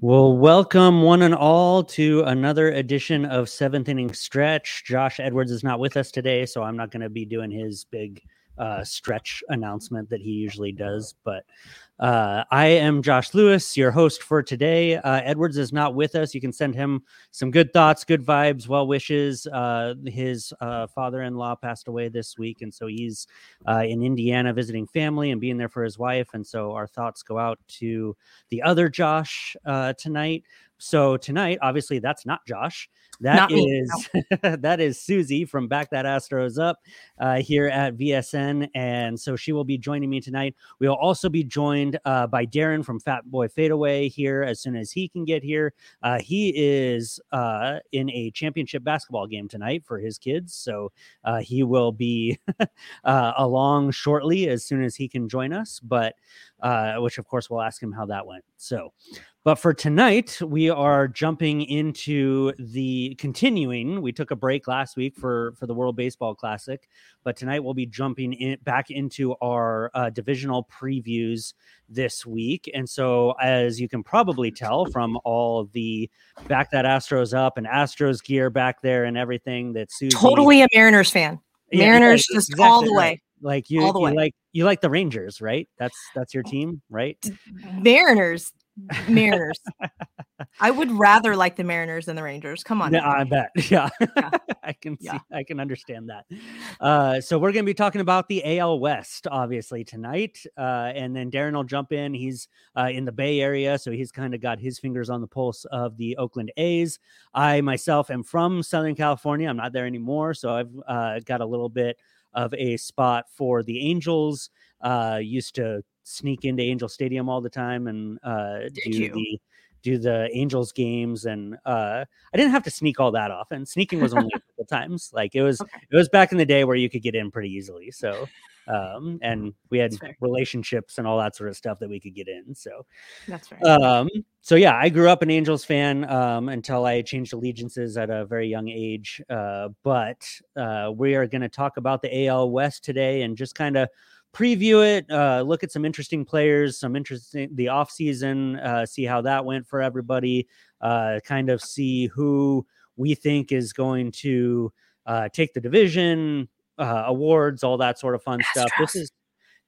Well, welcome one and all to another edition of Seventh Inning Stretch. Josh Edwards is not with us today, so I'm not going to be doing his big uh, stretch announcement that he usually does. But uh, I am Josh Lewis, your host for today. Uh, Edwards is not with us. You can send him some good thoughts, good vibes, well wishes. Uh, his uh, father in law passed away this week, and so he's uh, in Indiana visiting family and being there for his wife. And so our thoughts go out to the other Josh tonight. So tonight, obviously, that's not Josh. That Not is that is Susie from Back That Astros Up uh, here at VSN, and so she will be joining me tonight. We will also be joined uh, by Darren from Fat Boy Fadeaway here as soon as he can get here. Uh, he is uh, in a championship basketball game tonight for his kids, so uh, he will be uh, along shortly as soon as he can join us. But which of course we'll ask him how that went. So. But for tonight, we are jumping into the continuing. We took a break last week for for the World Baseball Classic, but tonight we'll be jumping in back into our uh, divisional previews this week. And so, as you can probably tell from all the back that Astros up and Astros gear back there and everything, that Susie Totally a Mariners fan. Yeah, Mariners yeah, just exactly all the right. way. like you, you like you like the Rangers, right? That's that's your team, right? Mariners. Mariners. I would rather like the Mariners than the Rangers. Come on. Yeah. I bet. Yeah, Yeah. I can see. Yeah. I can understand that. Uh, so we're going to be talking about the AL West, obviously tonight, uh, and then Darren will jump in. He's uh, in the Bay Area, so he's kind of got his fingers on the pulse of the Oakland A's. I myself am from Southern California. I'm not there anymore, so I've uh, got a little bit of a spot for the Angels. Uh, used to sneak into Angel Stadium all the time and uh, do you? the do the Angels games, and uh, I didn't have to sneak all that often. Sneaking was only a couple times. Like it was, Okay. it was back in the day where you could get in pretty easily. So, um, and we had relationships and all that sort of stuff that we could get in. So, That's right. um, so yeah, I grew up an Angels fan um, until I changed allegiances at a very young age. Uh, but uh, we are going to talk about the AL West today and just kind of preview it, uh, look at some interesting players, some interesting the off season, uh, see how that went for everybody, uh, kind of see who we think is going to uh, take the division, uh, awards, all that sort of fun stuff. This is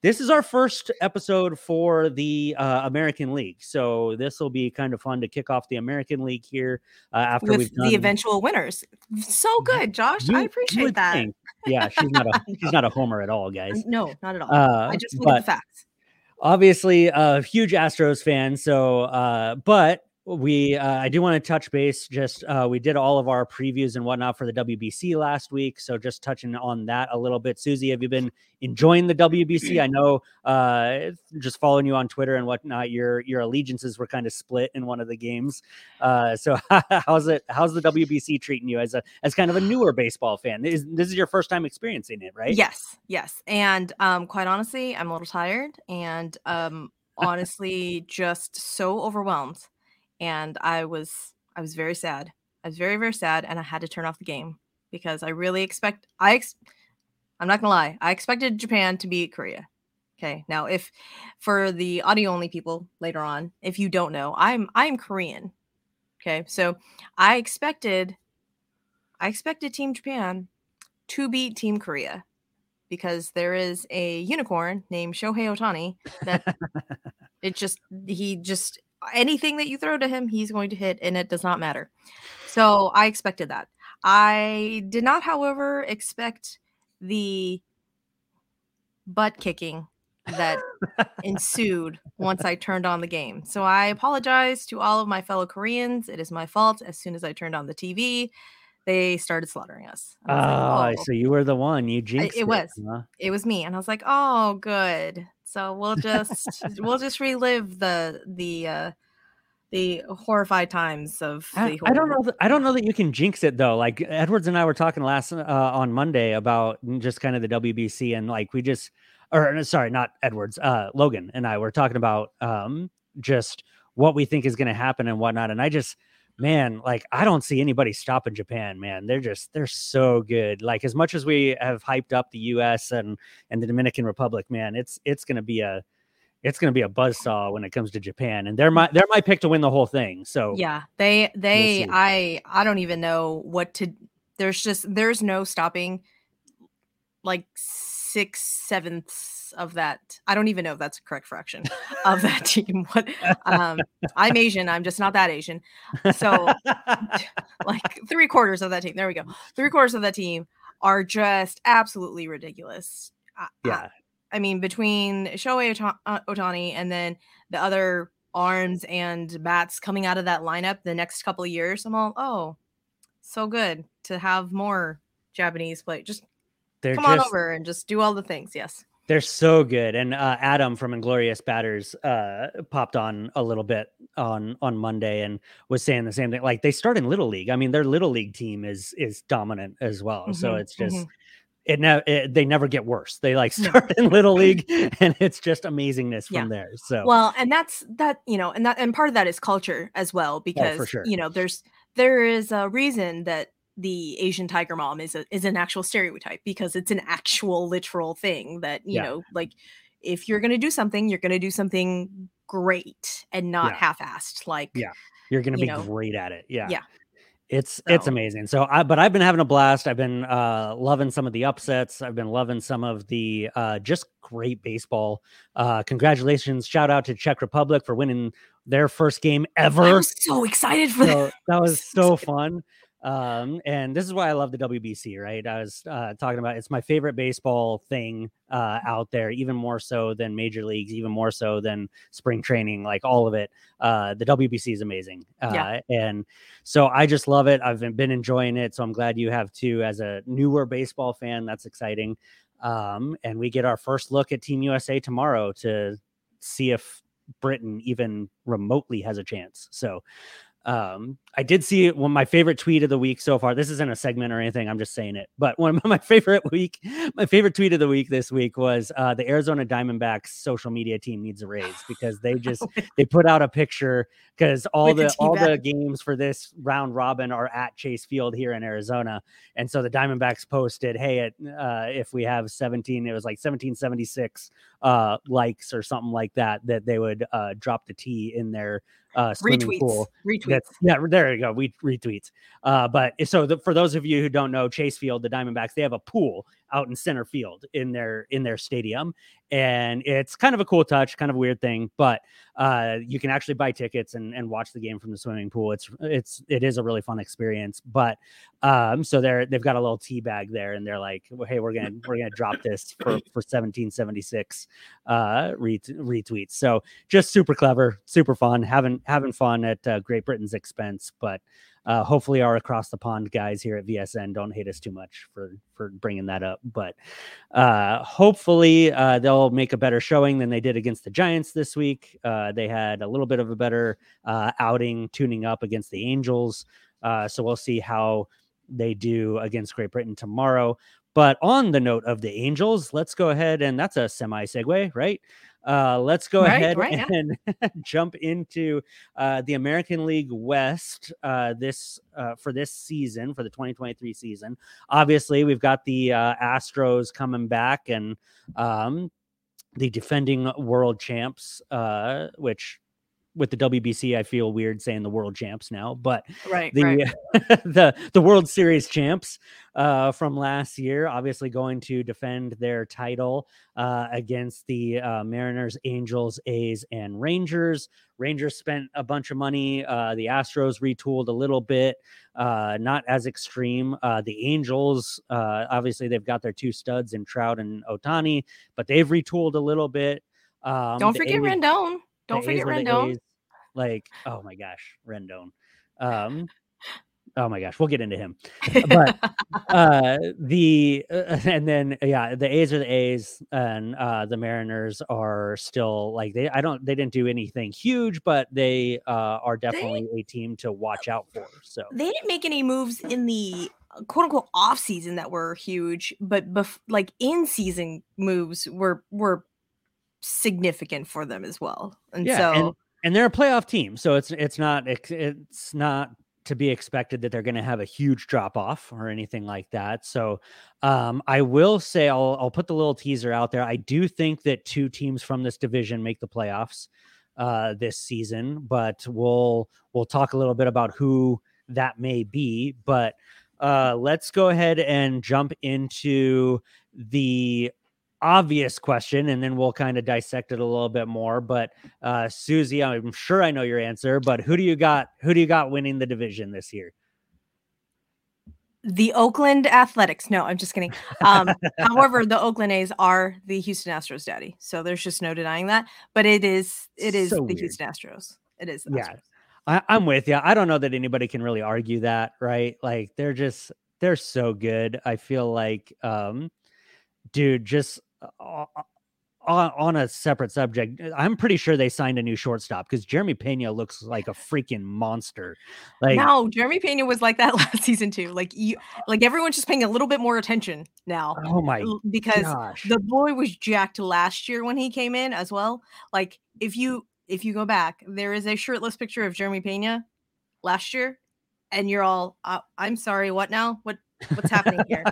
this is our first episode for the uh, American League, so this will be kind of fun to kick off the American League here uh, after we've done the eventual winners. So good, Josh. You- I appreciate that. think. Yeah, she's not a she's not a homer at all, guys. No, not at all. Uh, I just look but at the facts. obviously a huge Astros fan. So, uh, but we, uh, I do want to touch base. Just uh, we did all of our previews and whatnot for the WBC last week. So, just touching on that a little bit. Susie, have you been enjoying the WBC? I know, uh, just following you on Twitter and whatnot, your your allegiances were kind of split in one of the games. Uh, so, how's it? How's the WBC treating you as a as kind of a newer baseball fan? This, this is your first time experiencing it, right? Yes, yes. And um, quite honestly, I'm a little tired and um, honestly just so overwhelmed. And I was I was very sad. I was very, very sad, and I had to turn off the game because I really expect I ex- I'm not gonna lie, I expected Japan to beat Korea. Okay. Now if for the audio only people later on, if you don't know, I'm I'm Korean. Okay. So I expected I expected Team Japan to beat Team Korea because there is a unicorn named Shohei Ohtani that it just he just anything that you throw to him he's going to hit and it does not matter. So I expected that. I did not however expect the butt kicking that ensued once I turned on the game. So I apologize to all of my fellow Koreans. It is my fault. As soon as I turned on the TV, they started slaughtering us. I was like, Oh, "Oh." so you were the one you jinxed it was. huh? it was me and i was like oh good so we'll just we'll just relive the the uh the horrified times of the I, I don't know. That, I don't know that you can jinx it though. Like Edwards and I were talking last uh, on Monday about just kind of the WBC and like we just, or sorry, not Edwards, uh, Logan and I were talking about um just what we think is going to happen and whatnot. And I just, man, like I don't see anybody stopping Japan. Man, they're just they're so good. Like as much as we have hyped up the U.S. and and the Dominican Republic, man, it's it's going to be a it's going to be a buzz saw when it comes to Japan, and they're my they're my pick to win the whole thing. So yeah, they they we'll I I don't even know what to. There's just there's no stopping. Like six sevenths of that. I don't even know if that's a correct fraction of that team. What um, I'm Asian. I'm just not that Asian. So like three quarters of that team. There we go. Three quarters of that team are just absolutely ridiculous. Yeah. I mean, between Shohei Ohtani uh, and then the other arms and bats coming out of that lineup the next couple of years, I'm all, oh, so good to have more Japanese play. Just come just, on over and just do all the things. Yes. They're so good. And uh, Adam from Inglorious Batters uh, popped on a little bit on on Monday and was saying the same thing. Like they start in little league. I mean, their little league team is is dominant as well. Mm-hmm, so it's just mm-hmm it never they never get worse. They like start in little league and it's just amazingness from yeah. there. So well, and that's that you know, and that and part of that is culture as well oh, because oh, sure. you know there's there is a reason that the Asian tiger mom is a, is an actual stereotype because it's an actual literal thing that you yeah. know like if you're going to do something you're going to do something great and not yeah. half-assed like yeah you're going to be know, great at it yeah yeah it's so. it's amazing. So I but I've been having a blast. I've been uh loving some of the upsets. I've been loving some of the uh just great baseball. Uh congratulations. Shout out to Czech Republic for winning their first game ever. I was so excited for so, that. That was so fun. Um, and this is why I love the WBC, right? I was uh, talking about it's my favorite baseball thing uh, out there, even more so than major leagues, even more so than spring training, like all of it. Uh, the WBC is amazing. Uh, yeah. And so I just love it. I've been enjoying it. So I'm glad you have too. As a newer baseball fan, that's exciting. Um, and we get our first look at Team USA tomorrow to see if Britain even remotely has a chance. So um i did see one my favorite tweet of the week so far. This isn't a segment or anything i'm just saying it but one of my favorite week my favorite tweet of the week this week was uh the arizona diamondbacks social media team needs a raise because they just they put out a picture because all the all the games for this round robin are at chase field here in arizona and so the diamondbacks posted hey it, uh if we have 17 it was like 1776 uh likes or something like that that they would uh drop the t in their uh, swimming retweets. pool. Retweets. yeah, there you go. We retweets. Uh, but so the, for those of you who don't know, Chase Field, the Diamondbacks, they have a pool out in center field in their in their stadium, and it's kind of a cool touch, kind of a weird thing, but uh, you can actually buy tickets and, and watch the game from the swimming pool. It's it's it is a really fun experience. But um, so they're they've got a little tea bag there, and they're like, hey, we're gonna we're gonna drop this for for 1776 uh, retweets. So just super clever, super fun, having having fun at uh, Great Britain's expense, but uh, hopefully, our across the pond guys here at VSN don't hate us too much for for bringing that up. But uh, hopefully, uh, they'll make a better showing than they did against the Giants this week. Uh, they had a little bit of a better uh, outing, tuning up against the Angels. Uh, so we'll see how they do against Great Britain tomorrow. But on the note of the Angels, let's go ahead and that's a semi segue, right? Uh, let's go right, ahead right, and jump into uh, the American League West uh, this uh, for this season for the 2023 season. Obviously, we've got the uh, Astros coming back and um, the defending world champs, uh, which with the WBC, I feel weird saying the world champs now, but right, the right. the the World Series champs uh, from last year, obviously going to defend their title uh, against the uh, Mariners, Angels, A's, and Rangers. Rangers spent a bunch of money. Uh, the Astros retooled a little bit, uh, not as extreme. Uh, the Angels, obviously, they've got their two studs in Trout and Ohtani, but they've retooled a little bit. Um, Don't forget A's, Rendon. Don't forget Rendon. Like, oh my gosh, Rendon. Um, oh my gosh, we'll get into him. But uh, the uh, and then yeah, the A's are the A's, and uh, the Mariners are still like they. I don't. They didn't do anything huge, but they uh, are definitely they, a team to watch out for. So they didn't make any moves in the uh, quote unquote off season that were huge, but bef- like in season moves were were significant for them as well. And yeah, so and, and they're a playoff team, so it's it's not it's not to be expected that they're going to have a huge drop off or anything like that. So um, I will say I'll I'll put the little teaser out there. I do think that two teams from this division make the playoffs uh, this season, but we'll we'll talk a little bit about who that may be. But uh, let's go ahead and jump into the obvious question and then we'll kind of dissect it a little bit more but uh susie i'm sure i know your answer but who do you got who do you got winning the division this year the Oakland Athletics. No, I'm just kidding. Um, however, the Oakland A's are the Houston Astros daddy, so there's just no denying that. But it is it is so the weird. Houston Astros. It is. yeah, I, I'm with you. I don't know that anybody can really argue that, right? Like they're just they're so good. I feel like, um, dude, just on, on a separate subject, I'm pretty sure they signed a new shortstop because Jeremy Pena looks like a freaking monster. Like no, Jeremy Pena was like that last season too. Like you, like everyone's just paying a little bit more attention now. Oh my, because gosh. the boy was jacked last year when he came in as well. Like if you if you go back, there is a shirtless picture of Jeremy Pena last year, and you're all, uh, I'm sorry, what now? What what's happening here?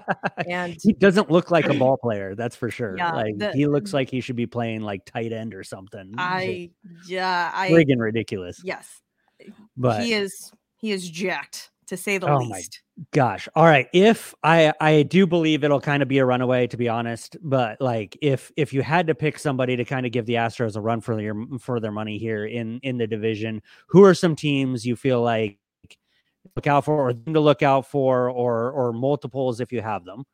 And he doesn't look like a ball player, that's for sure. Yeah, like the, he looks like he should be playing like tight end or something. I yeah, I friggin' ridiculous. Yes. Eh, but he is he is jacked to say the oh least. Gosh. All right. If I I do believe it'll kind of be a runaway to be honest, but like if if you had to pick somebody to kind of give the Astros a run for their for their money here in in the division, who are some teams you feel like look out for or them to look out for or or multiples if you have them?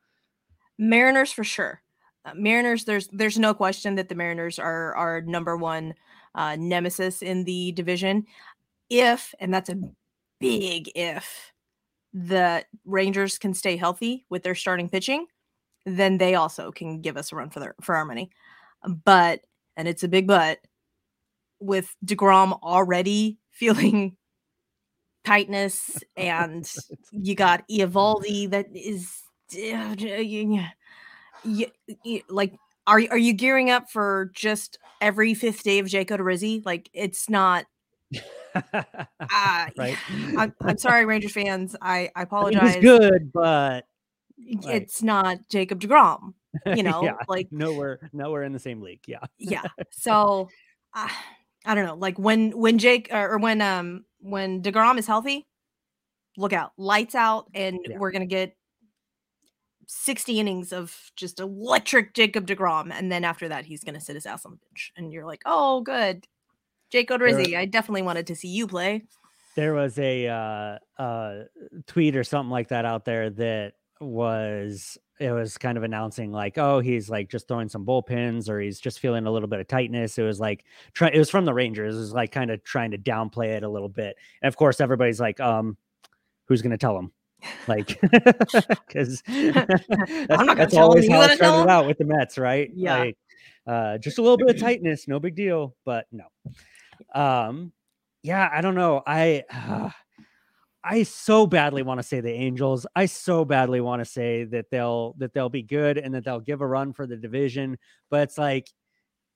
Mariners for sure. Uh, Mariners there's there's no question that the Mariners are our number one uh, nemesis in the division. If and that's a big if the Rangers can stay healthy with their starting pitching, then they also can give us a run for their for our money. But and it's a big but with DeGrom already feeling tightness, and you got Eovaldi that is like are are you gearing up for just every fifth day of Jake Rizzi? Like it's not. uh, right. I'm, I'm sorry, Ranger fans. I, I apologize. It's good, but it's not Jacob Degrom. You know, yeah, like nowhere, nowhere in the same league. Yeah, yeah. So uh, I don't know. Like when when Jake or, or when um when DeGrom is healthy, look out, lights out, and yeah. we're gonna get 60 innings of just electric Jacob DeGrom. And then after that, he's gonna sit his ass on the bench. And you're like, oh good. Jake Odorizzi, I definitely wanted to see you play. There was a uh, uh, tweet or something like that out there that was it was kind of announcing like oh he's like just throwing some bullpens or he's just feeling a little bit of tightness. It was like try it was from the rangers. It was like kind of trying to downplay it a little bit. And of course everybody's like um who's going to tell him? Like because that's, that's always how it started out with the mets right? Yeah. Like, uh just a little bit of tightness no big deal but no. Um yeah i don't know. I uh, I so badly want to say the Angels. I so badly want to say that they'll that they'll be good and that they'll give a run for the division, but it's like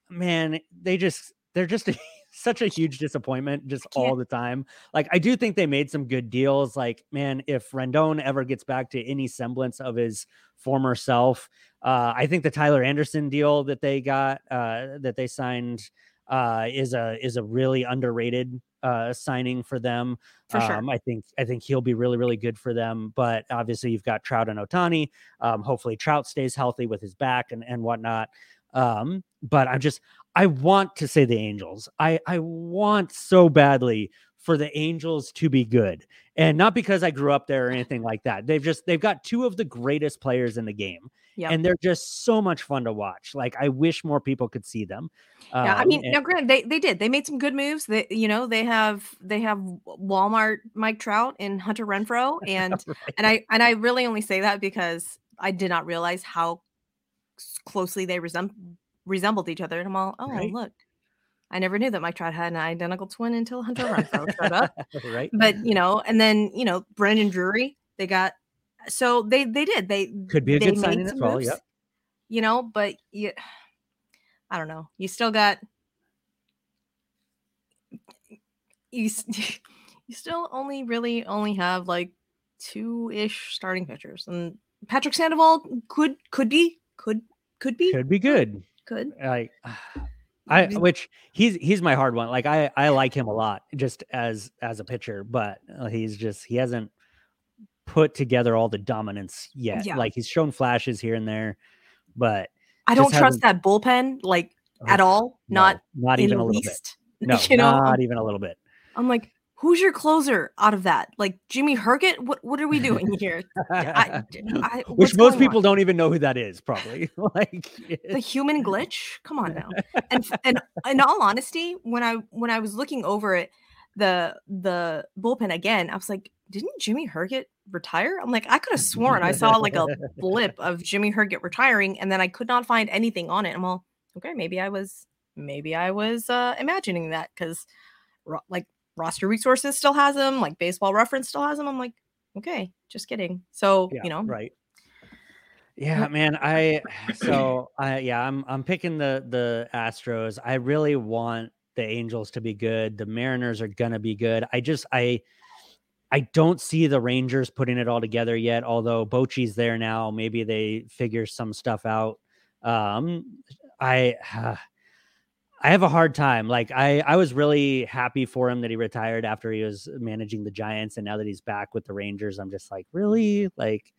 man, they just they're just a, such a huge disappointment just all the time. Like I do think they made some good deals. Like man, if Rendon ever gets back to any semblance of his former self, uh, I think the Tyler Anderson deal that they got uh, that they signed uh, is a is a really underrated uh, signing for them. For sure. Um, I think I think he'll be really really good for them. But obviously you've got Trout and Ohtani. Um, hopefully Trout stays healthy with his back and and whatnot. Um, but I'm just I want to say the Angels. I I want so badly for the Angels to be good. And not because I grew up there or anything like that. They've just they've got two of the greatest players in the game. Yep. And they're just so much fun to watch. Like I wish more people could see them. Yeah, um, I mean, and- now granted, they they did. They made some good moves. They you know, they have they have Walmart Mike Trout and Hunter Renfroe, And right. and I and I really only say that because I did not realize how closely they resemble resembled each other. And I'm all, oh right. look. I never knew that Mike Trout had an identical twin until Hunter Renfroe showed up. right. But you know, and then you know, Brandon Drury, they got so they they did they could be a good signing as well. Yep. You know, but you, I don't know. You still got you. you still only really only have like two ish starting pitchers, and Patrick Sandoval could could be could could be could be good. could. Like I which he's he's my hard one. Like I I like him a lot just as as a pitcher, but uh, he's just he hasn't put together all the dominance yet. Yeah. Like he's shown flashes here and there, but I don't trust that bullpen like at all. no, Not not even a little bit. least. No, you know, not even a little bit. I'm like, who's your closer out of that? Like Jimmy Herget? What what are we doing here? I, I, Which most people on? don't even know who that is, probably. like the human glitch. Come on now. And and in all honesty, when I when I was looking over it, the the bullpen again, I was like, didn't Jimmy Herget retire? I'm like, I could have sworn I saw like a blip of Jimmy Herget retiring, and then I could not find anything on it. I'm all okay. Maybe I was maybe I was uh, imagining that because like roster resources still has them, like baseball reference still has them. I'm like, okay, just kidding. So yeah, you know, right. Yeah man i so i yeah i'm i'm picking the the astros. I really want the angels to be good. The mariners are gonna be good. I just i i don't see the rangers putting it all together yet although Bochy's there now. Maybe they figure some stuff out. Um i I have a hard time. Like I, I was really happy for him that he retired after he was managing the Giants, and now that he's back with the Rangers, I'm just like, really? Like,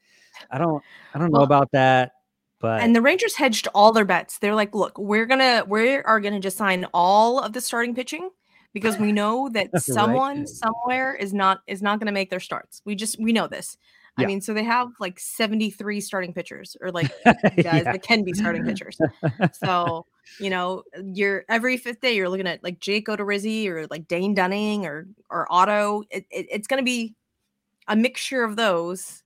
I don't, I don't know about that. But And the Rangers hedged all their bets. They're like, look, we're gonna we are gonna just sign all of the starting pitching because we know that Right. someone somewhere is not is not gonna make their starts. We just we know this. I mean, so they have like 73 starting pitchers or like guys yeah. that can be starting pitchers. So, you know, you're every fifth day you're looking at like Jake Odorizzi or like Dane Dunning or or Otto. It, it, it's gonna be a mixture of those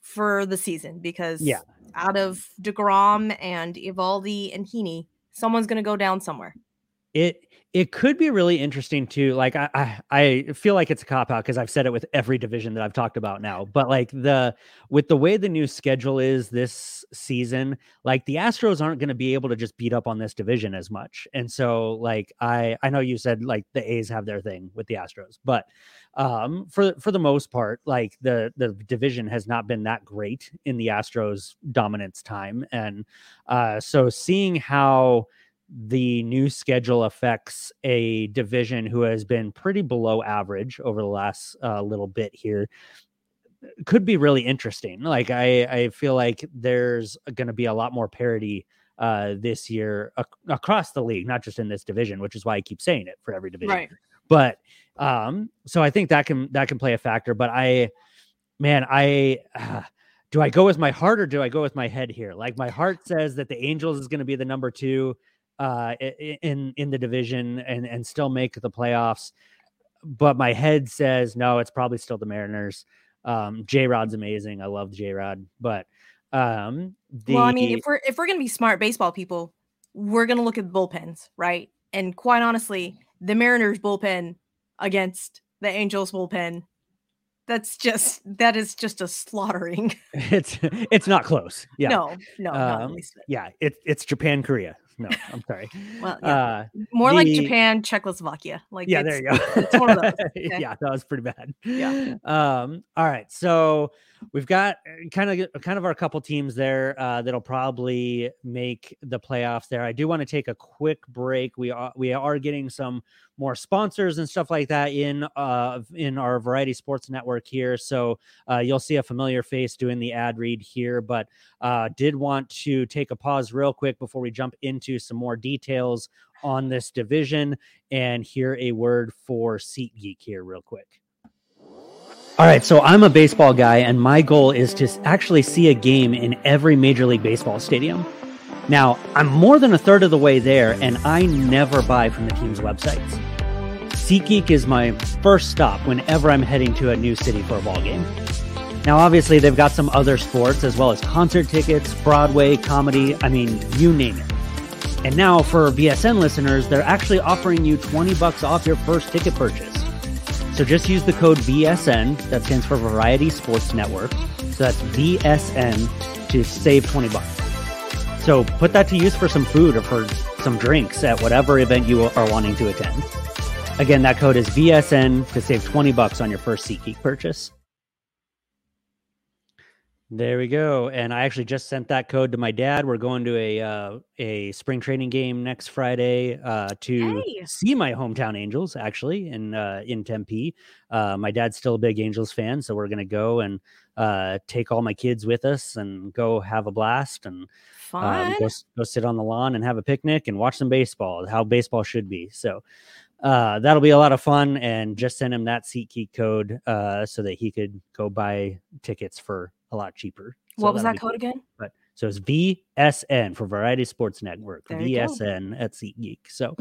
for the season because Yeah. out of DeGrom and Eovaldi and Heaney, someone's gonna go down somewhere. it it could be really interesting too. Like I I, I feel like it's a cop out because I've said it with every division that I've talked about now. But like the with the way the new schedule is this season, like the Astros aren't going to be able to just beat up on this division as much. And so like I I know you said like the A's have their thing with the Astros, but um for for the most part, like the the division has not been that great in the Astros dominance time. And uh so seeing how the new schedule affects a division who has been pretty below average over the last uh, little bit here could be really interesting. Like i i feel like there's going to be a lot more parity uh this year ac- across the league not just in this division which is why i keep saying it for every division. But um so i think that can that can play a factor but i man i uh, do i go with my heart or do i go with my head here? Like my heart says that the angels is going to be the number two uh in in the division and and still make the playoffs but my head says no it's probably still the mariners. Um j rod's amazing. I love j rod but um the well, I mean, if we're if we're gonna be smart baseball people, we're gonna look at the bullpens, right? And quite honestly, the Mariners bullpen against the Angels bullpen, that's just that is just a slaughtering. it's it's not close. Yeah. No, no, Um, least. yeah it, it's japan korea no i'm sorry Well, yeah. uh more like Japan, Czechoslovakia. Like yeah, there you go. it's one of those, okay? yeah, that was pretty bad. Yeah. Um. All right. So we've got kind of kind of our couple teams there uh, that'll probably make the playoffs. There. I do want to take a quick break. We are we are getting some more sponsors and stuff like that in uh in our Variety Sports Network here. So uh, you'll see a familiar face doing the ad read here, but uh, did want to take a pause real quick before we jump into some more details on this division and hear a word for SeatGeek here, real quick. All right, so I'm a baseball guy, and my goal is to actually see a game in every Major League Baseball stadium. Now, I'm more than a third of the way there, and I never buy from the team's websites. SeatGeek is my first stop whenever I'm heading to a new city for a ball game. Now, obviously, they've got some other sports as well as concert tickets, Broadway, comedy, I mean, you name it. And now for VSN listeners, they're actually offering you 20 bucks off your first ticket purchase. So just use the code VSN, that stands for Variety Sports Network. So that's VSN to save 20 bucks. So put that to use for some food or for some drinks at whatever event you are wanting to attend. Again, that code is VSN to save 20 bucks on your first SeatGeek purchase. There we go. And I actually just sent that code to my dad. We're going to a uh, a spring training game next Friday uh, to Hey. see my hometown Angels. Actually, in uh, in Tempe. Uh, my dad's still a big Angels fan, so we're gonna go and uh, take all my kids with us and go have a blast and um, go, go sit on the lawn and have a picnic and watch some baseball. How baseball should be. So uh, that'll be a lot of fun. And just send him that SeatGeek code uh, so that he could go buy tickets for a lot cheaper. So what was that code cool. again? But so it's VSN for Variety Sports Network. There. VSN at SeatGeek. So,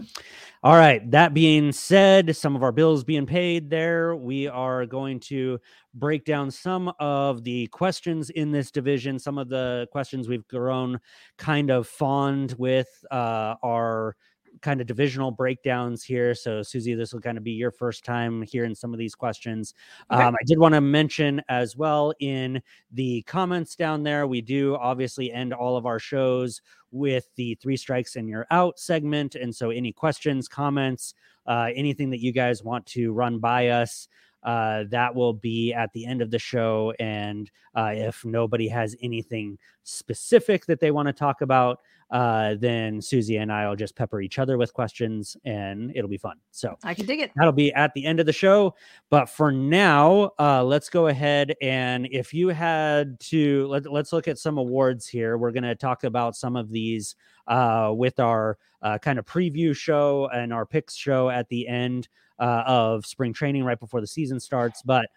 all right. That being said, some of our bills being paid there, we are going to break down some of the questions in this division. Some of the questions we've grown kind of fond with uh, our kind of divisional breakdowns here. So, Susie, this will kind of be your first time hearing some of these questions. Okay. Um, I did want to mention as well in the comments down there, we do obviously end all of our shows with the three strikes and you're out segment. And so, any questions, comments, uh, anything that you guys want to run by us, uh, that will be at the end of the show. And uh, if nobody has anything specific that they want to talk about, uh, then Susie and I will just pepper each other with questions and it'll be fun. So, I can dig it. that'll be at the end of the show. But for now, uh, let's go ahead and if you had to, let, let's look at some awards here. We're going to talk about some of these uh, with our uh, kind of preview show and our picks show at the end uh, of spring training right before the season starts. But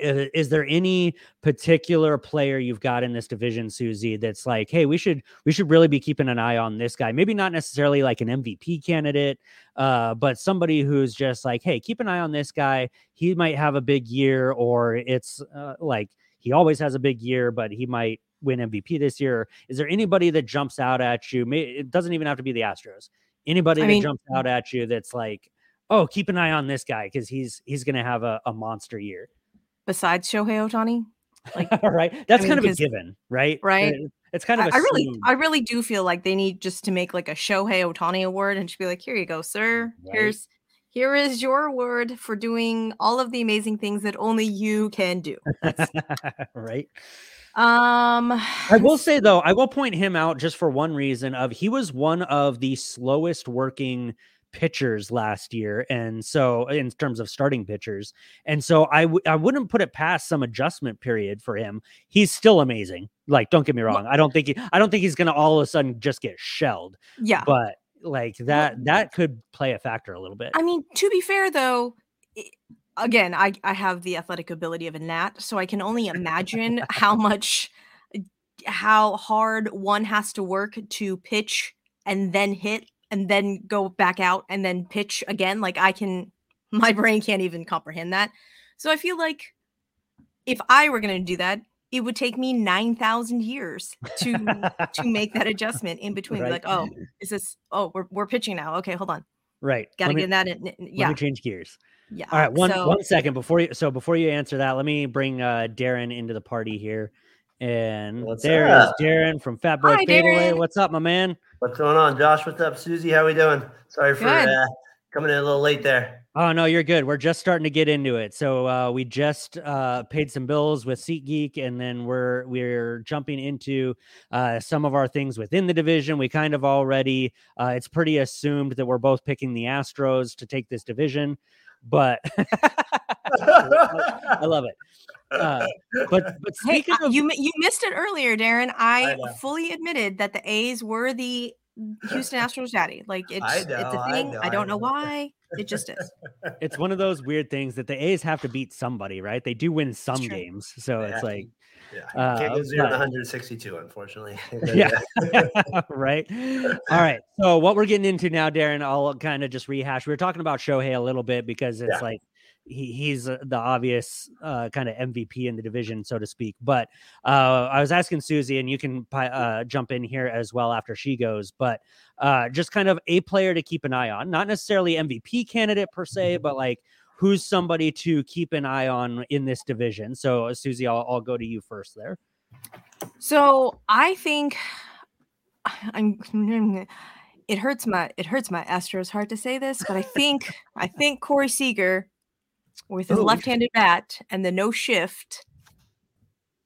i- is there any particular player you've got in this division susie that's like hey we should we should really be keeping an eye on this guy. Maybe not necessarily like an mvp candidate uh, but somebody who's just like hey keep an eye on this guy. He might have a big year or it's uh, like he always has a big year but he might win mvp this year. Is there anybody that jumps out at you? It doesn't even have to be the astros. Anybody I that jumps out at you that's like oh keep an eye on this guy because he's he's gonna have a, a monster year Besides Shohei Ohtani, Like, all right that's mean, kind of a given right right? It's kind of I, I really, I really do feel like they need just to make like a Shohei Ohtani award and just be like, here you go, sir. Right. Here's here is your award for doing all of the amazing things that only you can do. Right um, I will say though, I will point him out just for one reason of he was one of the slowest working pitchers last year and so in terms of starting pitchers and so I w- I wouldn't put it past some adjustment period for him he's still amazing like don't get me wrong i don't think he, i don't think he's gonna all of a sudden just get shelled yeah. but like that that could play a factor a little bit I mean, to be fair though, again, I I have the athletic ability of a gnat, so I can only imagine how much how hard one has to work to pitch and then hit and then go back out and then pitch again. Like I can my brain can't even comprehend that. So I feel like if I were going to do that, it would take me 9,000 years to to make that adjustment in between. Right. Like, oh, is this oh, we're we're pitching now. Okay, hold on. right Got to get that in. n- let Yeah. me change gears Yeah. All right, one so, one second before you. So before you answer that, let me bring uh, Darren into the party here. And What's there is up? Darren from Fat Boy Hi, Fadeaway. Darren. What's up, my man? What's going on, Josh? What's up, Susie? How we doing? Sorry for uh, coming in a little late there. Oh no, you're good. We're just starting to get into it. So uh, we just uh, paid some bills with SeatGeek, and then we're we're jumping into uh, some of our things within the division. We kind of already. Uh, it's pretty assumed that we're both picking the Astros to take this division, but I love it. Uh, but but Hey, speaking of you you missed it earlier, Darren. I, I fully admitted that the A's were the Houston Astros daddy. Like it's I it's know, a I thing. know, I, I don't know know. why. It just is. it's one of those weird things that the A's have to beat somebody, right? They do win some games, so Yeah. it's like, Yeah, Uh, can't go zero but- to 162, unfortunately. yeah, right. All right. So what we're getting into now, Darren, I'll kind of just rehash. We were talking about Shohei a little bit because it's Yeah. like he, he's uh, the obvious uh, kind of MVP in the division, so to speak. But uh, I was asking Susie, and you can uh, jump in here as well after she goes. But uh, just kind of a player to keep an eye on, not necessarily MVP candidate per se, but like who's somebody to keep an eye on in this division. So Susie, I'll, I'll go to you first there. So I think I'm it hurts my it hurts my Astros heart to say this, but I think I think Corey Seager with his Ooh. left-handed bat and the no shift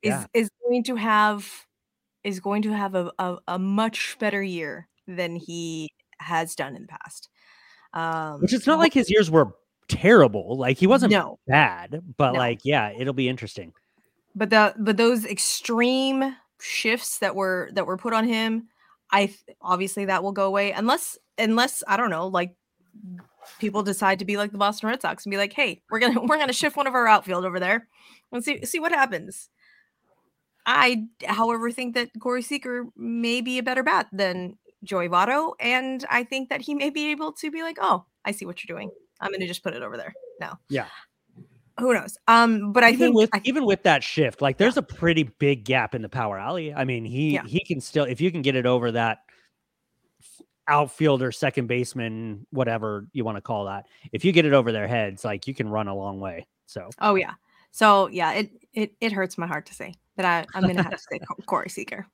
is Yeah. is going to have is going to have a, a, a much better year than he has done in the past. Um, Which it's not like his years were terrible. Like he wasn't no, bad, but No. like yeah, it'll be interesting. but the but those extreme shifts that were that were put on him, I obviously that will go away unless unless I don't know like people decide to be like the Boston Red Sox and be like, hey, we're gonna we're gonna shift one of our outfield over there and see see what happens. I, however, think that Corey Seager may be a better bat than Joey Votto, and I think that he may be able to be like, oh, I see what you're doing. I'm gonna just put it over there. No. Yeah. Who knows? Um, but I even think with I, even with that shift, like there's a pretty big gap in the power alley. I mean, he Yeah. he can still if you can get it over that outfielder, second baseman, whatever you want to call that. If you get it over their heads, like you can run a long way. So Oh yeah. So yeah, it it it hurts my heart to say that I I'm gonna have to say Corey Seager.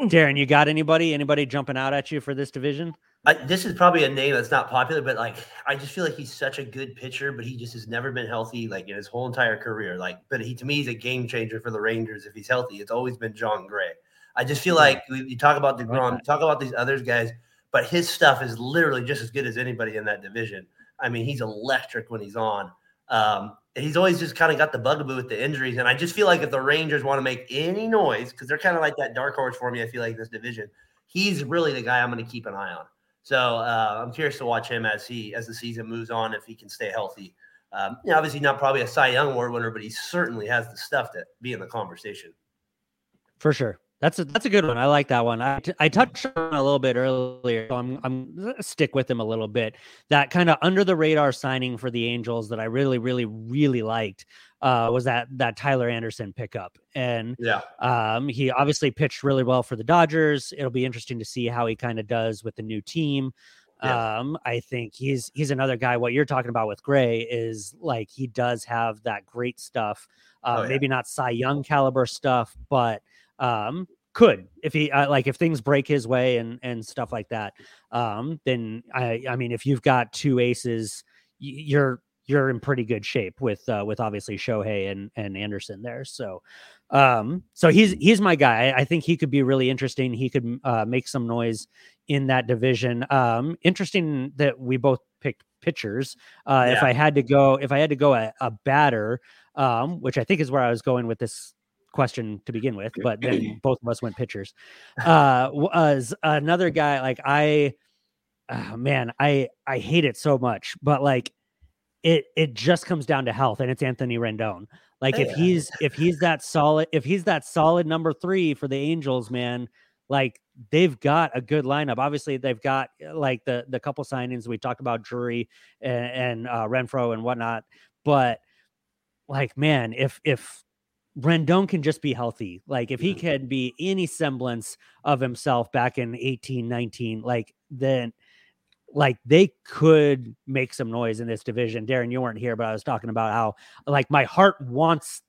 Darren, you got anybody? Anybody jumping out at you for this division? I, this is probably a name that's not popular, but like I just feel like he's such a good pitcher, but he just has never been healthy like in his whole entire career. Like, but he to me he's a game changer for the Rangers if he's healthy. It's always been Jon Gray. I just feel like we- you talk about Degrom, you talk about these others guys, but his stuff is literally just as good as anybody in that division. I mean, he's electric when he's on. Um, and he's always just kind of got the bugaboo with the injuries. And I just feel like if the Rangers want to make any noise, because they're kind of like that dark horse for me, I feel like this division, he's really the guy I'm going to keep an eye on. So uh, I'm curious to watch him as he as the season moves on if he can stay healthy. Um, obviously not probably a Cy Young Award winner, but he certainly has the stuff to be in the conversation. For sure. That's a that's a good one. I like that one. I, t- I touched on a little bit earlier, so I'm I'm stick with him a little bit. That kind of under the radar signing for the Angels that I really really really liked uh, was that that Tyler Anderson pickup, and Yeah, um, he obviously pitched really well for the Dodgers. It'll be interesting to see how he kind of does with the new team. Yeah. Um, I think he's he's another guy. What you're talking about with Gray is like he does have that great stuff. Uh, Oh, yeah. Maybe not Cy Young caliber stuff, but um, could if he uh, like if things break his way and and stuff like that. Um, then I I mean if you've got two aces, you're you're in pretty good shape with uh, with obviously Shohei and and Anderson there. So um so he's he's my guy. I, I think he could be really interesting. He could uh, make some noise in that division. Um interesting that we both picked pitchers. Uh if I had to go if I had to go a, a batter, um which I think is where I was going with this question to begin with, but then both of us went pitchers. Uh was another guy like I uh, man, I I hate it so much, but like it it just comes down to health and it's Anthony Rendon. Like if Yeah. he's if he's that solid if he's that solid number 3 for the Angels, man, like they've got a good lineup. Obviously, they've got uh, like the the couple signings we talked about, Drury and, and uh, Renfroe and whatnot. But like, man, if if Rendon can just be healthy, like if he Mhm. can be any semblance of himself back in 18, 19, like then like they could make some noise in this division. Darren, you weren't here, but I was talking about how like my heart wants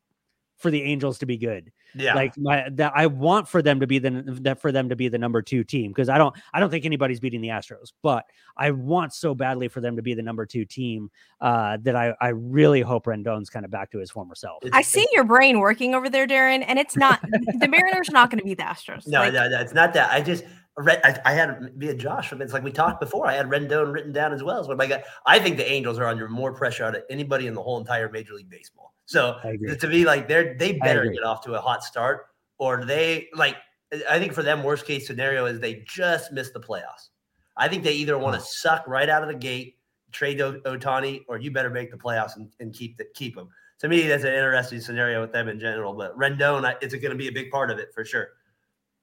for the Angels to be good. yeah. Like my that I want for them to be the that for them to be the number two team because I don't I don't think anybody's beating the Astros, but I want so badly for them to be the number two team uh, that I I really hope Rendon's kind of back to his former self. I see your brain working over there, Darren, and it's not the Mariners are not going to beat the Astros. No, Like, no, no, it's not that. I just read. I, I had via Josh. From it's like we talked before. I had Rendon written down as well. So my guy, I think the Angels are under more pressure out of anybody in the whole entire Major League Baseball. So to me, like they're they better get off to a hot start, or they like. I think for them, worst case scenario is they just miss the playoffs. I think they either want to suck right out of the gate, trade Ohtani, or you better make the playoffs and, and keep the, keep them. To me, that's an interesting scenario with them in general. But Rendon, I- it's going to be a big part of it for sure.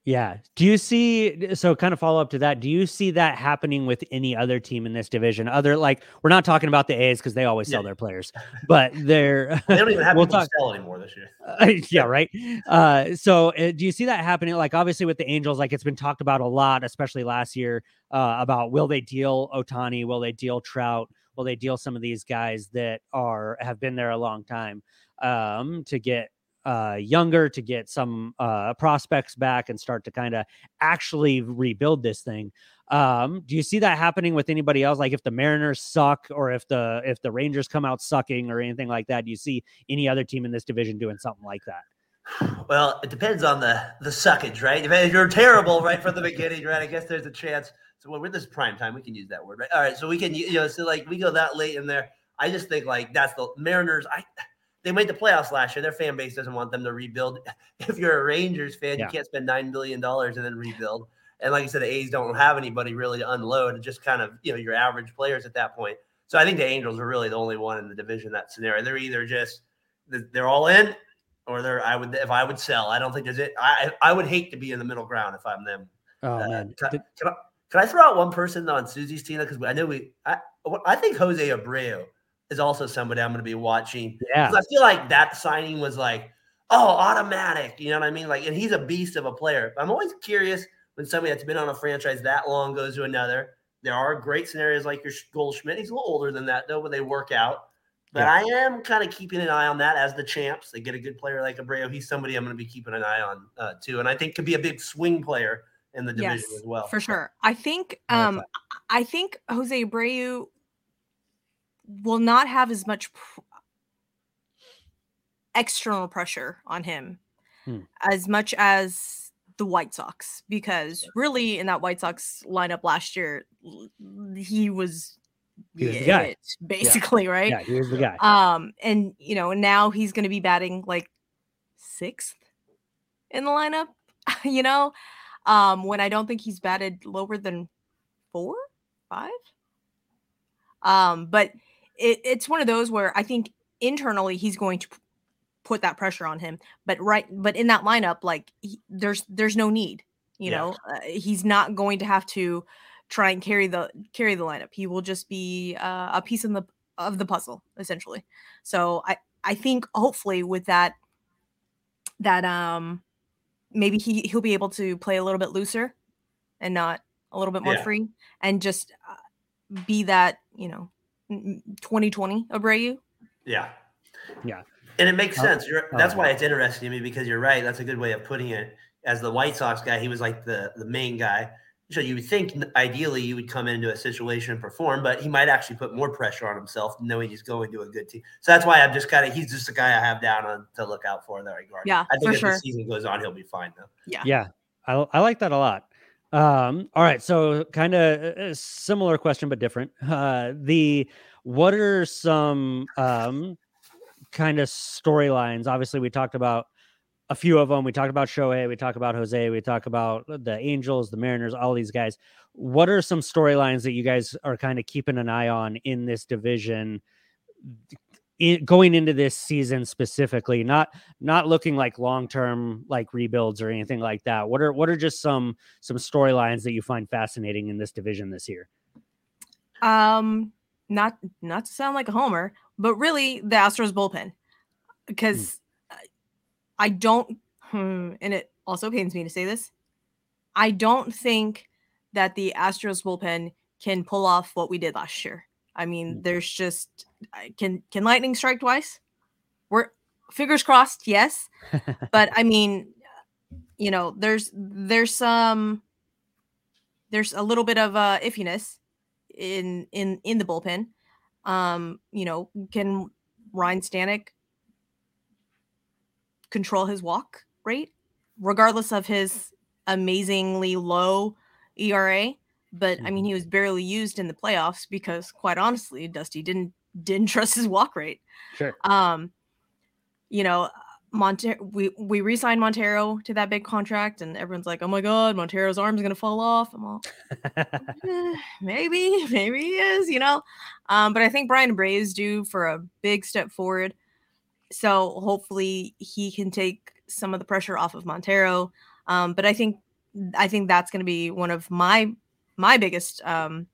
Yeah. Do you see so kind of follow up to that? Do you see that happening with any other team in this division? Other like we're not talking about the A's because they always sell Yeah. their players, but they're They don't even have We'll talk- to sell anymore this year. Uh, yeah, right. Uh, so uh, do you see that happening? Like obviously with the Angels, like it's been talked about a lot, especially last year, uh, about will they deal Ohtani? Will they deal Trout? Will they deal some of these guys that are have been there a long time um, to get uh, younger, to get some uh, prospects back, and start to kind of actually rebuild this thing. Um, do you see that happening with anybody else? Like if the Mariners suck, or if the if the Rangers come out sucking, or anything like that? Do you see any other team in this division doing something like that? Well, it depends on the the suckage, right? If you're terrible right from the beginning, right? I guess there's a chance. So when we're this prime time, we can use that word, right? All right, so we can, you know, so like we go that late in there. I just think like that's the Mariners. I they made the playoffs last year. Their fan base doesn't want them to rebuild. If you're a Rangers fan, yeah. you can't spend nine billion dollars and then rebuild. And like I said, the A's don't have anybody really to unload. Just kind of you know your average players at that point. So I think the Angels are really the only one in the division that scenario. They're either just they're all in or there I would if I would sell. I don't think there's it. I I would hate to be in the middle ground if I'm them. Oh uh, man, can I, can, I, can I, throw out one person on Susie's team because I know we I I think Jose Abreu is also somebody I'm going to be watching. Yeah, I feel like that signing was like oh automatic. You know what I mean? Like, and he's a beast of a player. I'm always curious when somebody that's been on a franchise that long goes to another. There are great scenarios like your Goldschmidt. He's a little older than that though, but they work out. But yeah. I am kind of keeping an eye on that as the champs. They get a good player like Abreu. He's somebody I'm going to be keeping an eye on uh, too, and I think could be a big swing player in the division yes, as well. For sure, I think. Um, I think Jose Abreu will not have as much pr- external pressure on him hmm. as much as the White Sox, because really in that White Sox lineup last year, he was he was the guy. basically, yeah. right? Yeah, he was the guy. Um, and you know, now he's going to be batting like sixth in the lineup. you know, um, when I don't think he's batted lower than four, five. Um, but it, it's one of those where I think internally he's going to put that pressure on him. But right, but in that lineup, like he, there's there's no need. You yeah. know, uh, he's not going to have to try and carry the carry the lineup. He will just be uh, a piece in the of the puzzle essentially. So I I think hopefully with that that um maybe he he'll be able to play a little bit looser and not a little bit more yeah. free and just uh, be that you know 2020 Abreu. Yeah. Yeah. And it makes sense. You're, that's uh, why it's interesting to me because you're right. That's a good way of putting it. As the White Sox guy, he was like the the main guy. So you would think ideally you would come into a situation and perform, but he might actually put more pressure on himself knowing he's going to a good team. So that's why I'm just kind of he's just the guy I have down on to look out for in that regard. Yeah, I think for as sure. the season goes on, he'll be fine though. Yeah, yeah, I, I like that a lot. Um, all right, so kind of similar question but different. Uh, the what are some um kind of storylines? Obviously, we talked about a few of them. We talked about Shohei, we talked about Jose, we talked about the Angels, the Mariners, all these guys. What are some storylines that you guys are kind of keeping an eye on in this division? In, going into this season specifically not not looking like long-term like rebuilds or anything like that what are what are just some some storylines that you find fascinating in this division this year um not not to sound like a homer but really the astros bullpen because I don't, hmm, and it also pains me to say this. I don't think that the Astros bullpen can pull off what we did last year. I mean, mm. there's just can can lightning strike twice? We're fingers crossed, yes. but I mean, you know, there's there's some there's a little bit of uh iffiness in in in the bullpen. Um, you know, can Ryan Stanek control his walk rate, regardless of his amazingly low ERA. But I mean, mm-hmm. he was barely used in the playoffs because, quite honestly, Dusty didn't didn't trust his walk rate. Sure. Um, you know, Montero, we we re-signed Montero to that big contract, and everyone's like, "Oh my God, Montero's arm's gonna fall off." I'm all, eh, maybe, maybe he is, you know. Um, but I think Bryan Abreu is due for a big step forward. So hopefully he can take some of the pressure off of Montero. Um, but I think I think that's to be one of my my biggest um,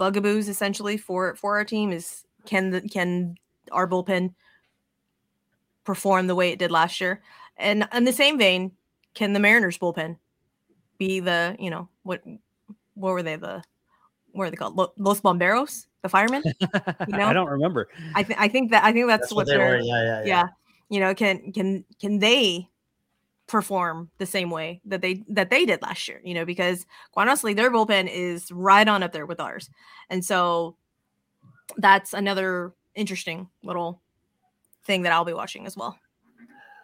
bugaboos essentially for for our team is can the can our bullpen perform the way it did last year? And in the same vein, can the Mariners bullpen be the you know what what were they the what are they called Los Bomberos? the firemen. You know, I don't remember. I think I think that I think that's, that's what, what, they they're. were. Yeah, yeah, yeah, yeah. You know, can can can they perform the same way that they that they did last year? You know, because quite honestly, their bullpen is right on up there with ours, and so that's another interesting little thing that I'll be watching as well.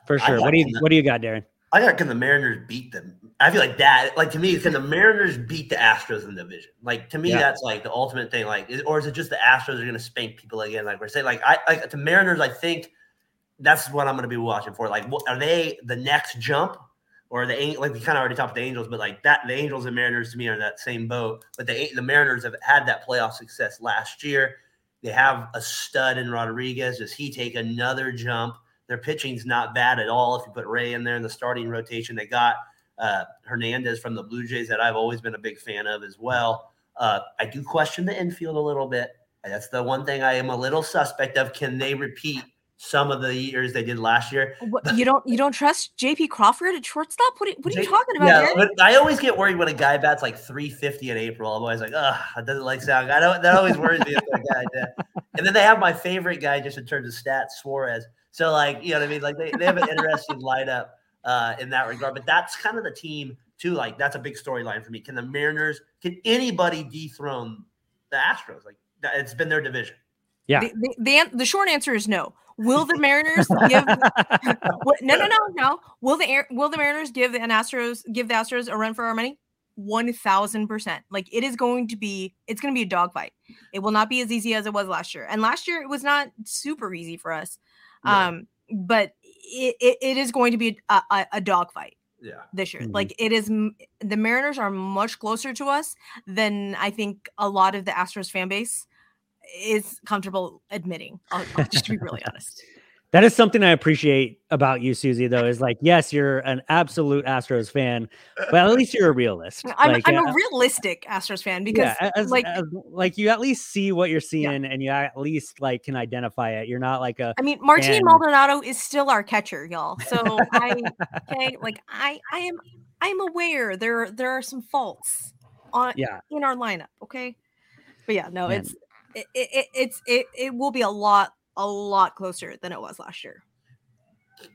For sure. What do you what do you got, Darren? I got can the Mariners beat them? I feel like that, like to me, can the Mariners beat the Astros in the division? Like to me, yeah. that's like the ultimate thing. Like, is, or is it just the Astros are going to spank people again? Like we're saying, like I like to Mariners, I think that's what I'm going to be watching for. Like, what, are they the next jump, or the like we kind of already talked the Angels, but like that, the Angels and Mariners to me are in that same boat. But the the Mariners have had that playoff success last year. They have a stud in Rodriguez. Does he take another jump? Their pitching's not bad at all. If you put Ray in there in the starting rotation, they got uh, Hernandez from the Blue Jays that I've always been a big fan of as well. Uh, I do question the infield a little bit. That's the one thing I am a little suspect of. Can they repeat some of the years they did last year. What, you don't you don't trust JP Crawford at shortstop? What are, what are you talking about? Yeah, but I always get worried when a guy bats like 350 in April. I'm always like, oh, that doesn't like sound. I don't that always worries me. guy and then they have my favorite guy just in terms of stats, Suarez. So like, you know what I mean? Like they, they have an interesting lineup uh, in that regard. But that's kind of the team too. Like that's a big storyline for me. Can the Mariners? Can anybody dethrone the Astros? Like it's been their division. Yeah. The, the, the, the short answer is no. Will the Mariners give? no, no, no, no. Will the will the Mariners give the Astros give the Astros a run for our money? One thousand percent. Like it is going to be. It's going to be a dogfight. It will not be as easy as it was last year. And last year it was not super easy for us. Um, but it, it, it is going to be a, a, a dogfight. Yeah. This year, mm-hmm. like it is, the Mariners are much closer to us than I think a lot of the Astros fan base is comfortable admitting. I'll, just to be really honest. That is something I appreciate about you, Susie. Though, is like, yes, you're an absolute Astros fan, but at least you're a realist. I'm, like, I'm uh, a realistic Astros fan because, yeah, as, like, as, like you at least see what you're seeing, yeah. and you at least like can identify it. You're not like a. I mean, Martin fan. Maldonado is still our catcher, y'all. So I, okay, like I, I am, I am aware there, there are some faults on, yeah. in our lineup. Okay, but yeah, no, Man. it's it, it, it's it it will be a lot a lot closer than it was last year.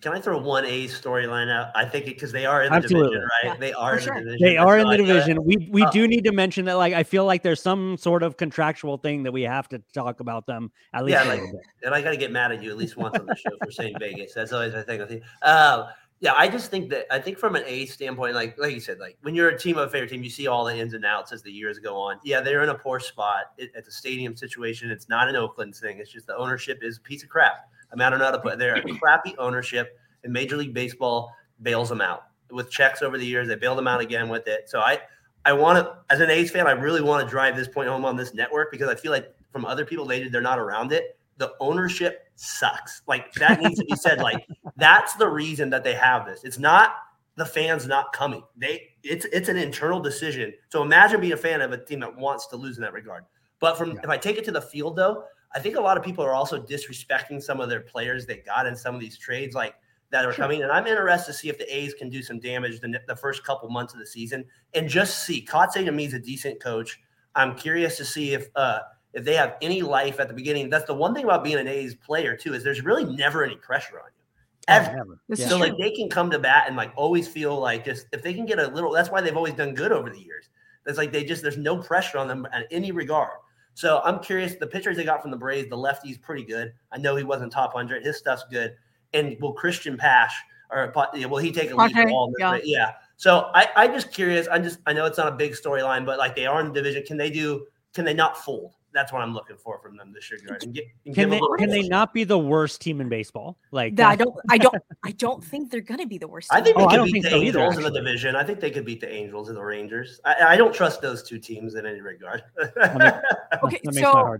Can I throw one A storyline out? I think because they are in the Absolutely. division, right? Yeah, they are in sure. the division. They are in the division. We we uh, do need to mention that. Like, I feel like there's some sort of contractual thing that we have to talk about them at least. Yeah, like, and I got to get mad at you at least once on the show for saying Vegas. That's always I think. Uh, yeah, I just think that I think from an A standpoint, like like you said, like when you're a team of a favorite team, you see all the ins and outs as the years go on. Yeah, they're in a poor spot. It, it's a stadium situation. It's not an Oakland thing. It's just the ownership is a piece of crap. I mean, I don't know how to put. They're a crappy ownership, and Major League Baseball bails them out with checks over the years. They bailed them out again with it. So I, I want to, as an A's fan, I really want to drive this point home on this network because I feel like from other people, they they're not around it the ownership sucks. Like that needs to be said. Like that's the reason that they have this. It's not the fans not coming. They it's it's an internal decision. So imagine being a fan of a team that wants to lose in that regard. But from yeah. if I take it to the field though, I think a lot of people are also disrespecting some of their players they got in some of these trades like that are sure. coming. And I'm interested to see if the A's can do some damage the, the first couple months of the season and just see. Kotsay to me is a decent coach. I'm curious to see if uh if they have any life at the beginning. That's the one thing about being an A's player too is there's really never any pressure on you. Oh, Ever. Oh, so like they can come to bat and like always feel like just if they can get a little that's why they've always done good over the years. It's like they just there's no pressure on them in any regard. So I'm curious. The pitchers they got from the Braves, the lefty's pretty good. I know he wasn't top hundred. His stuff's good. And will Christian Pache or will he take a lead okay, ball? Yeah. yeah. So I, I'm just curious. I'm just I know it's not a big storyline, but like they are in the division. Can they do? Can they not fold? That's what I'm looking for from them this year. And get, and can they can they not be the worst team in baseball? Like I don't I don't I don't think they're gonna be the worst. I think they oh, could beat the so Angels either, in the division. I think they could beat the Angels and the Rangers. I, I don't trust those two teams in any regard. okay, that makes so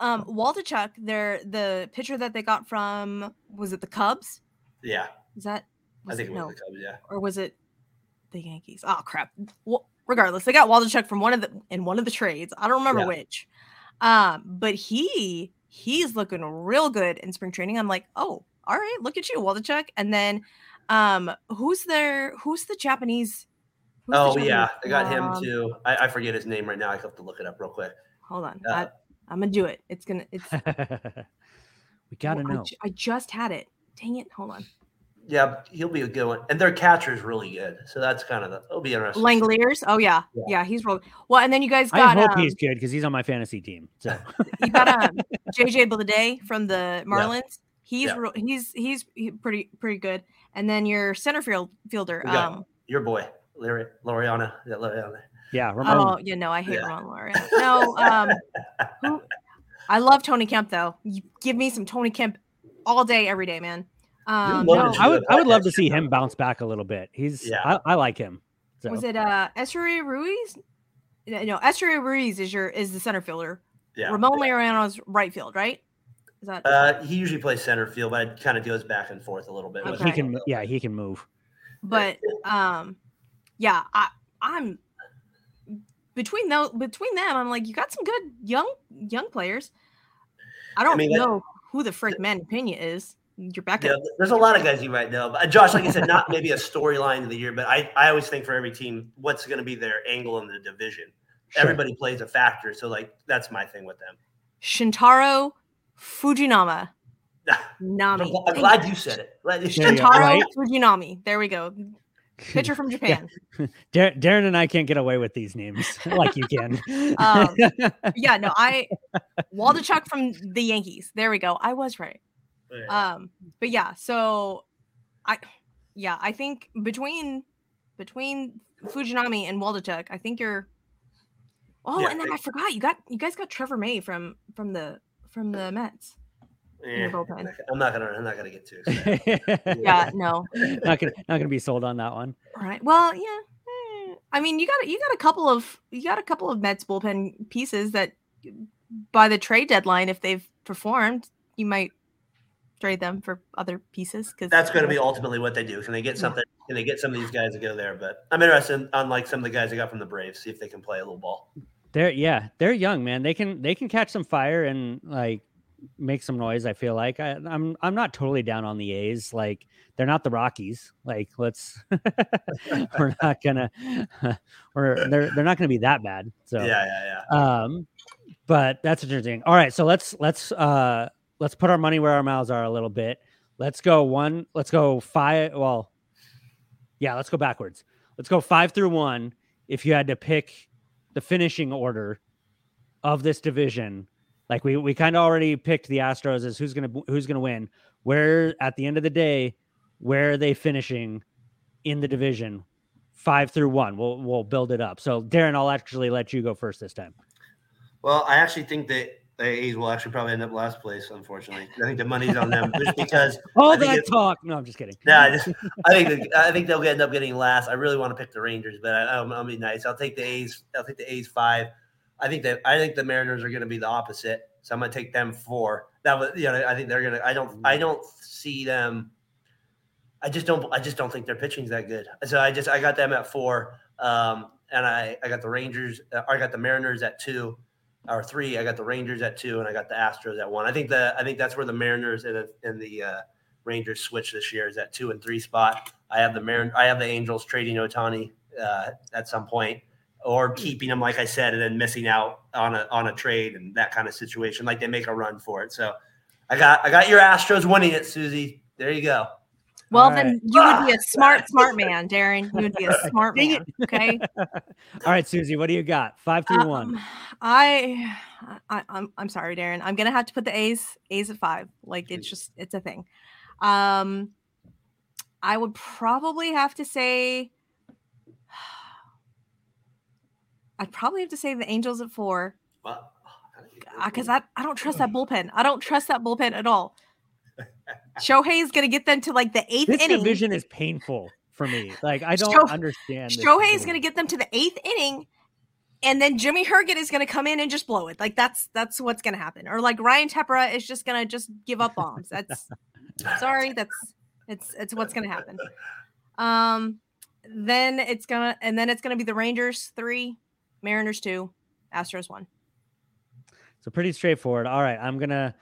um, Waldichuk, they're the pitcher that they got from was it the Cubs? Yeah. Is that? I think it, it was no. the Cubs. Yeah. Or was it the Yankees? Oh crap. Well, regardless, they got Waldichuk from one of the in one of the trades. I don't remember yeah. which. Um, but he he's looking real good in spring training. I'm like, oh, all right, look at you, Waldichuk. And then um who's there? Who's the Japanese? Who's oh the Japanese? yeah, I got um, him too. I, I, forget his name right now. I have to look it up real quick. Hold on. Uh, I, am gonna do it. It's gonna it's we gotta well, know. I, I, just had it. Dang it! Hold on. Yeah, he'll be a good one. And their catcher is really good. So that's kind of the it'll be interesting. Langeliers. Oh yeah. Yeah. yeah, He's really well. And then you guys got. I got hope um, he's good because he's on my fantasy team. So you got um, JJ Bleday from the Marlins. He's Yeah. real he's he's pretty pretty good. And then your center field fielder. Um, Your boy, Larry Laureano. Yeah, Laureano. yeah, Ramon. oh, you know, I hate Yeah. Ron Lauren. No, um, who, I love Tony Kemp though. You give me some Tony Kemp all day, every day, man. Um, no, I would I would love to see him bounce back a little bit. He's Yeah. I, I like him. So was it uh Esteury Ruiz? No, no, Ruiz is your is the center fielder. Yeah. Ramon Laureano's right field, right? Is that Uh, he usually plays center field, but it kind of goes back and forth a little bit. with Okay. he can yeah he can move. but um yeah i i'm between those between them i'm like you got some good young young players i don't mean, that- know who the frick man pena is you're back Yeah, there's a lot of guys you might know. But uh, Josh, like I said, not maybe a storyline of the year, but I, I always think for every team, what's going to be their angle in the division? Sure. Everybody plays a factor. So, like, that's my thing with them. shintaro fujinami nami I'm glad you said it. Glad you There said you it. go. shintaro Right? fujinami there we go pitcher from japan Dar- Darren and I can't get away with these names like you can. Um, yeah no i Waldichuk from the yankees there we go i was right Yeah. um but yeah so i yeah i think between between fujinami and Waldichuk i think you're oh Yeah, and then i forgot you got you guys got trevor may from from the from the mets Yeah. I'm not gonna. I'm not gonna get too. excited. yeah no not gonna not gonna be sold on that one. All right. well yeah eh, i mean you got you got a couple of you got a couple of mets bullpen pieces that by the trade deadline if they've performed you might trade them for other pieces because That's going to be ultimately what they do. Can they get Yeah. something? Can they get some of these guys to go there? But I'm interested, in, unlike some of the guys I got from the Braves, see if they can play a little ball. They're yeah, they're young, man. They can they can catch some fire and like make some noise. I feel like I, I'm I'm not totally down on the A's. Like they're not the Rockies. Like let's we're not gonna or they're they're not gonna be that bad. So Yeah, yeah, yeah. um, but that's interesting. All right, so let's let's uh let's put our money where our mouths are a little bit. Let's go one. Let's go five. Well, yeah, let's go backwards. Let's go five through one. If you had to pick the finishing order of this division, like we we kind of already picked the Astros as who's gonna who's gonna win. Where at the end of the day, where are they finishing in the division? Five through one. We'll we'll build it up. So Darren, I'll actually let you go first this time. Well, I actually think that the A's will actually probably end up last place. Unfortunately, I think the money's on them just because. All that talk. No, I'm just kidding. Yeah, I, just, I think I think they'll end up getting last. I really want to pick the Rangers, but I, I'm, I'll be nice. I'll take the A's. I'll take the A's five. I think that I think the Mariners are going to be the opposite, so I'm going to take them four. That was, you know, I think they're going to. I don't. I don't see them. I just don't. I just don't think their pitching's that good. So I just I got them at four, um, and I I got the Rangers. Uh, I got the Mariners at two, or three. I got the Rangers at two, and I got the Astros at one. I think the I think that's where the Mariners and the, and the uh, Rangers switch this year is at two and three spot. I have the Marin, I have the Angels trading Ohtani uh, at some point, or keeping him, like I said, and then missing out on a on a trade and that kind of situation. Like they make a run for it. So I got I got your Astros winning it, Susie. There you go. Well All then right. you would be a smart smart man darren you would be a smart man okay All right, Susie, what do you got? Five through one. Um, I, I I'm I'm sorry, Darren. I'm gonna have to put the A's A's at five. Like it's just it's a thing. Um, I would probably have to say. I'd probably have to say the Angels at four Well, because I, I don't trust that bullpen. I don't trust that bullpen at all. Shohei's gonna get them to like the eighth This inning. division is painful for me. Like I don't Shohei- understand. Shohei is going to get them to the eighth inning, and then Jimmy Herget is going to come in and just blow it. Like that's that's what's going to happen. Or like Ryan Tepera is just going to just give up bombs. That's sorry. That's it's it's what's going to happen. Um, then it's gonna and then it's going to be the Rangers three, Mariners two, Astros one. So pretty straightforward. All right, I'm gonna,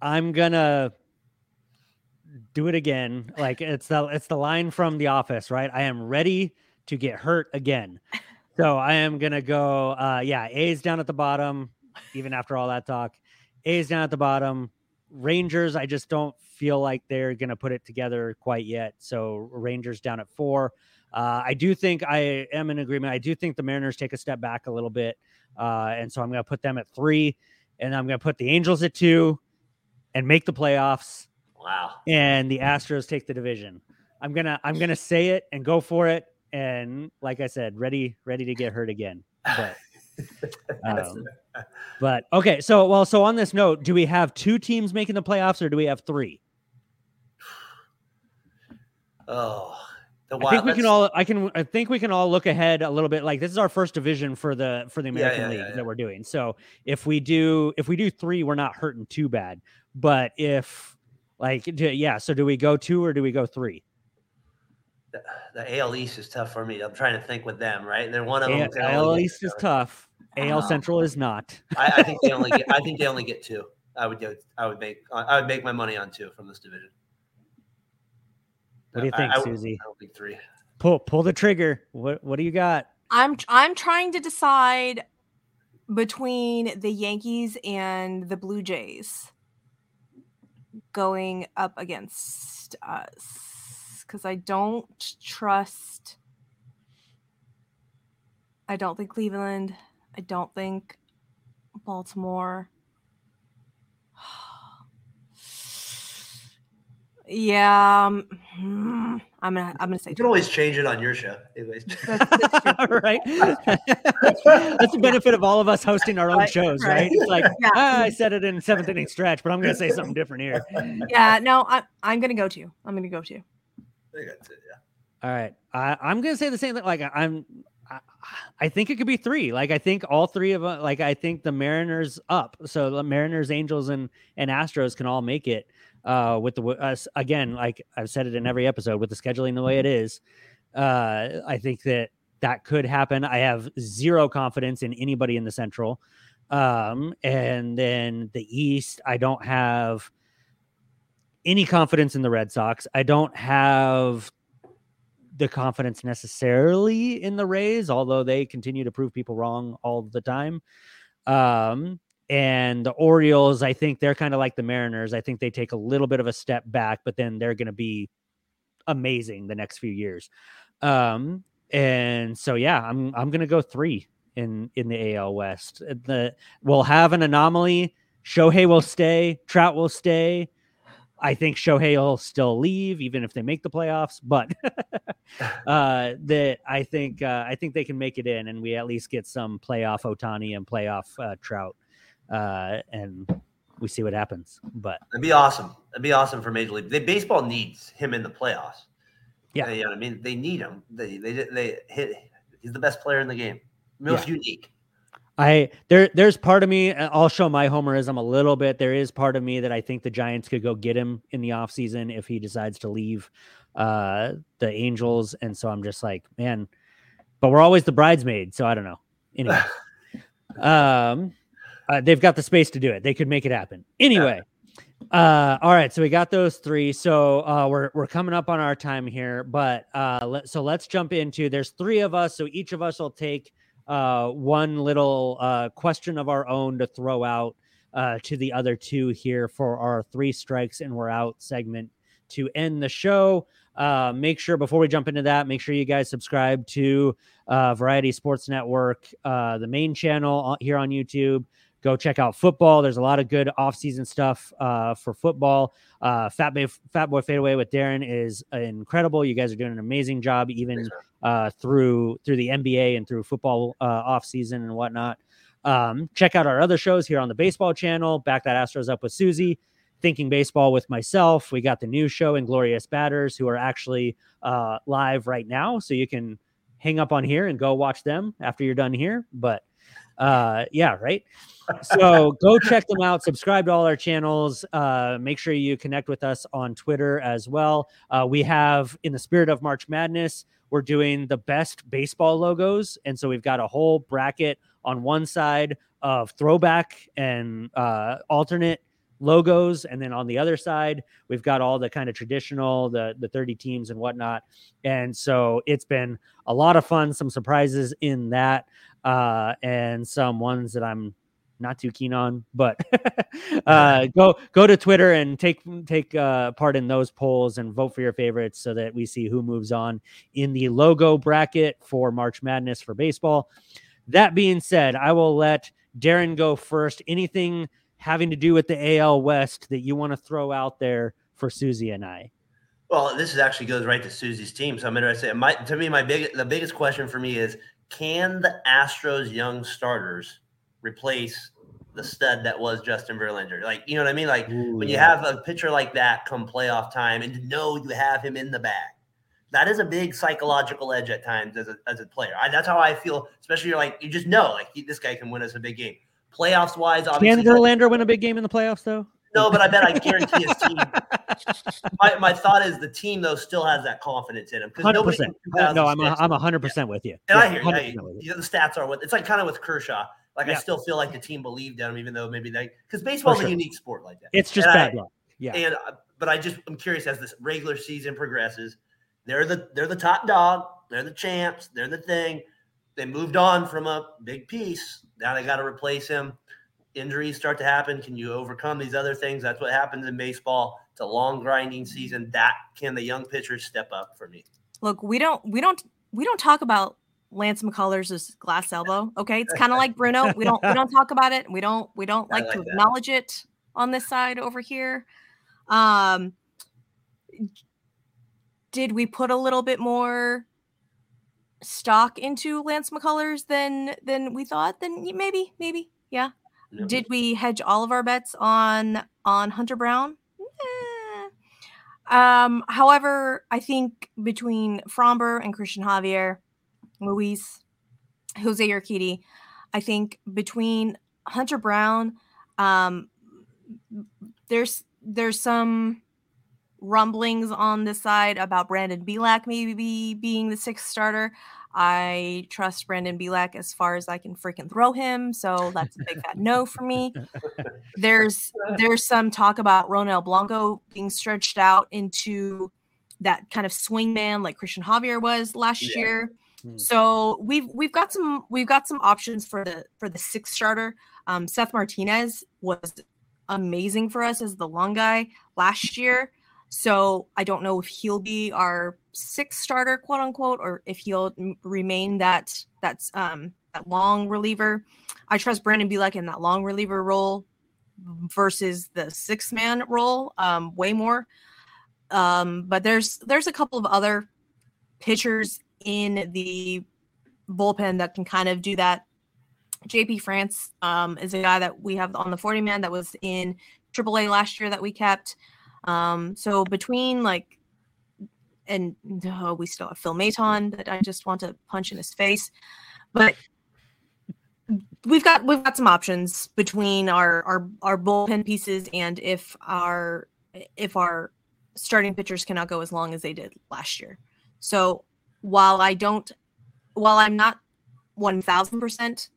I'm gonna do it again. Like it's the it's the line from The Office, right? I am ready to get hurt again. So I am gonna go. Uh, yeah, A's down at the bottom, even after all that talk. A's down at the bottom. Rangers, I just don't feel like they're going to put it together quite yet. So Rangers down at four. Uh, I do think I am in agreement. I do think the Mariners take a step back a little bit. Uh, and so I'm going to put them at three, and I'm going to put the Angels at two and make the playoffs. Wow. And the Astros take the division. I'm going to, I'm to say it and go for it. And like I said, ready, ready to get hurt again. But, um, but okay. So, well, so on this note, do we have two teams making the playoffs or do we have three? Oh, the I think we can all. I can. I think we can all look ahead a little bit. Like this is our first division for the for the American yeah, League yeah, yeah. that we're doing. So if we do if we do three, we're not hurting too bad. But if like do, yeah, so do we go two or do we go three? the, the AL East is tough for me. I'm trying to think with them, right? And they're one of them. A- can AL East is tough. AL Um, Central is not. I, I think they only get. I think they only get two. I would go. I would make. I would make my money on two from this division. What do you I- think, I, Susie? I don't think three. Pull pull the trigger. What what do you got? I'm I'm trying to decide between the Yankees and the Blue Jays going up against us because I don't trust. I don't think Cleveland. I don't think Baltimore. Yeah, um, hmm, I'm gonna I'm gonna say You can always change it on your show. Anyways. That's- that's right. That's the benefit of all of us hosting our own Right, shows, right? right. It's like Yeah. ah, I said it in seventh inning stretch, but I'm going to say something different here. yeah, no, I, I'm gonna go to. You. I'm gonna go to. I got two, yeah. All right, I, I'm going to say the same thing. Like I'm, I, I think it could be three. Like I think all three of them. Like I think the Mariners up. So the Mariners, Angels, and and Astros can all make it. Uh, with the us again, like I've said it in every episode, with the scheduling the way it is, uh, I think that that could happen. I have zero confidence in anybody in the Central. Um, and then the East, I don't have any confidence in the Red Sox. I don't have the confidence necessarily in the Rays, although they continue to prove people wrong all the time. Um, and the Orioles, I think they're kind of like the Mariners. I think they take a little bit of a step back, but then they're going to be amazing the next few years. Um, and so yeah, I'm I'm going to go three in in the AL West. Uh, The we'll have an anomaly. Shohei will stay. Trout will stay. I think Shohei will still leave, even if they make the playoffs. But uh, that I think uh, I think they can make it in, and we at least get some playoff Ohtani and playoff uh, Trout, uh, and we see what happens. But That'd be awesome. That'd be awesome for Major League. They, baseball needs him in the playoffs. Yeah. you know what I mean. They need him. They they they hit. He's the best player in the game. Most unique. I there there's part of me I'll show my homerism a little bit. There is part of me that I think the Giants could go get him in the offseason if he decides to leave uh the Angels and so I'm just like, man, but we're always the bridesmaid, so I don't know. Anyway. um uh, they've got the space to do it. They could make it happen. Anyway, uh all right, so we got those three. So uh we're we're coming up on our time here, but uh let, so let's jump into there's three of us, so each of us will take uh, one little uh, question of our own to throw out uh, to the other two here for our three strikes and we're out segment to end the show. Uh, make sure before we jump into that, make sure you guys subscribe to uh, Variety Sports Network, uh, the main channel here on YouTube. Go check out football. There's a lot of good off-season stuff uh, for football. Uh, Fat Boy, Fat Boy Fadeaway with Darren is incredible. You guys are doing an amazing job, even uh, through through the NBA and through football uh, off season and whatnot. Um, check out our other shows here on the baseball channel. Back that Astros up with Susie, thinking baseball with myself. We got the new show Inglorious Batters, who are actually uh, live right now, so you can hang up on here and go watch them after you're done here. But uh, yeah, right. So go check them out. Subscribe to all our channels. Uh, make sure you connect with us on Twitter as well. Uh, we have, in the spirit of March Madness, we're doing the best baseball logos. And so we've got a whole bracket on one side of throwback and uh, alternate logos. And then on the other side, we've got all the kind of traditional, the, the 30 teams and whatnot. And so it's been a lot of fun, some surprises in that, uh, and some ones that I'm not too keen on, but uh, go go to Twitter and take take uh, part in those polls and vote for your favorites so that we see who moves on in the logo bracket for March Madness for baseball. That being said, I will let Darren go first. Anything having to do with the AL West that you want to throw out there for Susie and I? Well, this is actually goes right to Susie's team, so I'm interested. My, to me, my big the biggest question for me is: Can the Astros' young starters replace the stud that was Justin Verlander? Like, you know what I mean? Like Ooh, when you yeah. have a pitcher like that come playoff time, and to know you have him in the bag, that is a big psychological edge at times as a as a player. I, that's how I feel. Especially you're like you just know like he, this guy can win us a big game. Playoffs wise, obviously. Can Verlander win a big game in the playoffs though? No, but I bet I guarantee his team. My, my thought is the team though still has that confidence in him because nobody. No, I'm a, 2006 I'm hundred percent with you. and Yeah, I hear you. You. know, the stats are what it's like. Kind of with Kershaw. Like I still feel like the team believed in him, even though maybe they because baseball's sure. a unique sport like that. It's just And bad luck. Yeah. And uh, but I just I'm curious as this regular season progresses. They're the they're the top dog. They're the champs. They're the thing. They moved on from a big piece. Now they got to replace him. Injuries start to happen. Can you overcome these other things? That's what happens in baseball. It's a long grinding season. That can the young pitchers step up for me. Look, we don't we don't we don't talk about Lance McCullers' glass elbow. Okay, it's kind of like Bruno. We don't we don't talk about it. We don't we don't like, like to that. acknowledge it on this side over here. Um, did we put a little bit more stock into Lance McCullers than than we thought? Then maybe maybe yeah. Know? Did we hedge all of our bets on on Hunter Brown? Um, however, I think between Framber and Cristian Javier, Luis, Jose Urquidy, I think between Hunter Brown, um, there's there's some rumblings on this side about Brandon Bielak maybe being the sixth starter. I trust Brandon Bielak as far as I can freaking throw him, so that's a big fat no for me. There's there's some talk about Ronel Blanco being stretched out into that kind of swing man like Cristian Javier was last Yeah. year. Hmm. So we've we've got some we've got some options for the for the sixth starter. Um, Seth Martinez was amazing for us as the long guy last year. So I don't know if he'll be our sixth starter, quote unquote, or if he'll remain that that's um that long reliever. I trust Brandon Bielak in that long reliever role versus the six man role um way more. Um, but there's there's a couple of other pitchers in the bullpen that can kind of do that. JP France um, is a guy that we have on the 40 man that was in AAA last year that we kept. Um, so between like, and oh, we still have Phil Maton that I just want to punch in his face, but we've got we've got some options between our our our bullpen pieces and if our if our starting pitchers cannot go as long as they did last year. So while I don't, while I'm not 1000%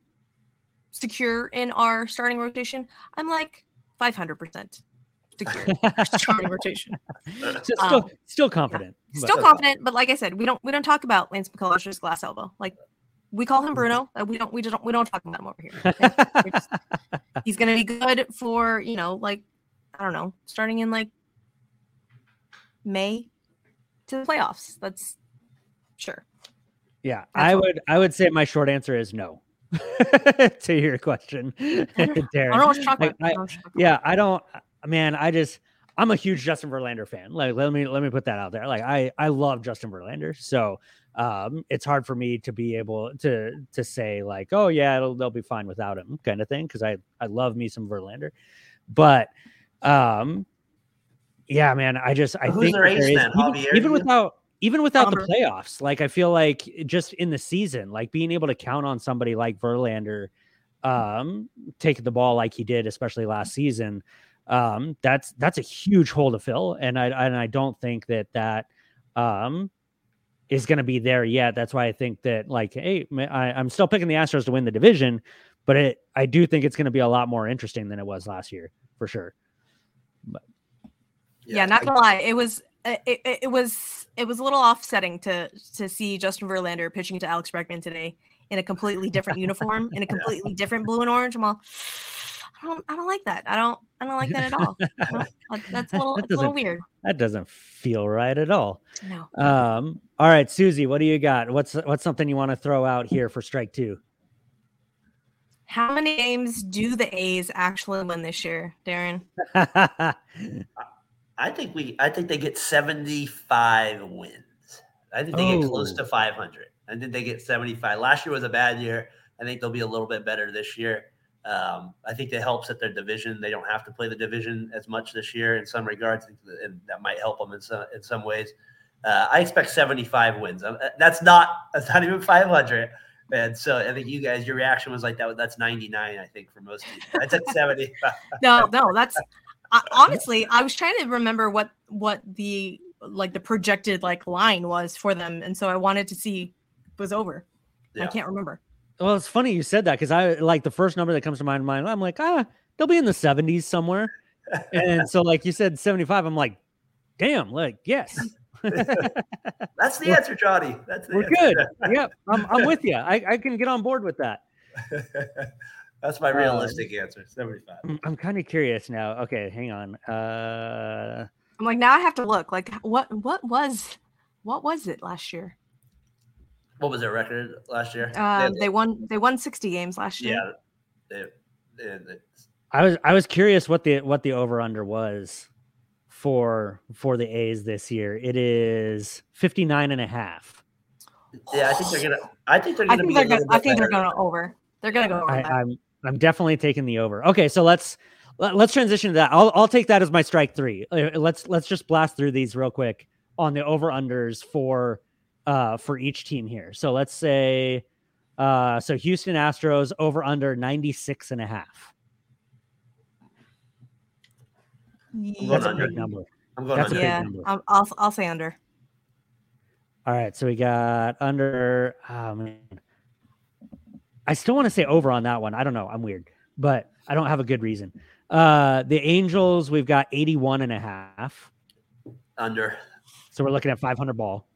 secure in our starting rotation, I'm like 500% secure in rotation. So still, Um, still confident. but- Still confident, but like I said, we don't we don't talk about Lance McCullers' glass elbow. Like we call him Bruno. uh, We don't we don't we don't talk about him over here. okay? Just- he's gonna be good for you know like I don't know starting in like May to the playoffs. That's sure. yeah, That's I would. I would say my short answer is no to your question, I don't, I Darren. don't know what you're talking Like, about. I I- don't know what you're talking yeah, I don't. Man, I just. I'm a huge Justin Verlander fan. Like, let me let me put that out there. Like, I I love Justin Verlander, so um, it's hard for me to be able to to say like, oh yeah, it'll, they'll be fine without him, kind of thing. Because I I love me some Verlander, but um, yeah, man, I just I Who's think their there ace is- then? even, even without even without the playoffs, like I feel like just in the season, like being able to count on somebody like Verlander, um, taking the ball like he did, especially last season, um, that's that's a huge hole to fill, and I and I don't think that that um is going to be there yet. That's why I think that like, hey, I, I'm still picking the Astros to win the division, but it I do think it's going to be a lot more interesting than it was last year for sure. But, yeah, not gonna lie, it was it, it, it was it was a little offsetting to to see Justin Verlander pitching to Alex Bregman today in a completely different uniform in a completely different blue and orange. I'm all I don't I don't like that. I don't I don't like that at all. I don't- like, that's a little That it's a little weird. That doesn't feel right at all. No. Um, all right, Susie, what do you got? What's what's something you want to throw out here for strike two? How many games do the A's actually win this year, Darren? I think we. I think they get seventy-five wins. I think they get close Oh. to five hundred. I think they get seventy-five. Last year was a bad year. I think they'll be a little bit better this year. Um, I think it helps that their division. They don't have to play the division as much this year in some regards, and that might help them in some in some ways. Uh, I expect seventy-five wins. Um, That's not. That's not even five hundred. And so I think you guys, your reaction was like that. That's ninety-nine. I think for most people. I took seventy. No, no, that's I, honestly. I was trying to remember what what the like the projected like line was for them, and so I wanted to see was over. I can't remember. Well, it's funny you said that because I like the first number that comes to my mind. I'm like, ah, they'll be in the 70s somewhere. And so, like you said, 75. I'm like, damn, like yes, That's the answer, Johnny. That's the we're answer. good. yep, I'm, I'm with you. I, I can get on board with that. That's my Um, realistic answer. 75. I'm, I'm kind of curious now. Okay, hang on. Uh, I'm like now I have to look. Like what what was what was it last year? What was their record last year? Um, They- they won they won 60 games last year. yeah. They, they, they- I was I was curious what the what the over under was for for the A's this year. It is 59 and a half. yeah, I think they're gonna. I think they're I gonna think be. they're gonna I think they're gonna over. They're gonna go over I, I'm I'm definitely taking the over. Okay, so let's let, let's transition to that. I'll I'll take that as my strike three. Uh, Let's let's just blast through these real quick on the over unders for uh for each team here. So let's say uh so Houston Astros over under 96 and a half. going That's a under. big number. I'm going That's a under. big yeah, number. I'll, I'll I'll say under. All right, so we got under. Oh man, I still want to say over on that one. I don't know. I'm weird, but I don't have a good reason. Uh, the Angels, we've got 81 and a half. Under. So we're looking at 500 ball.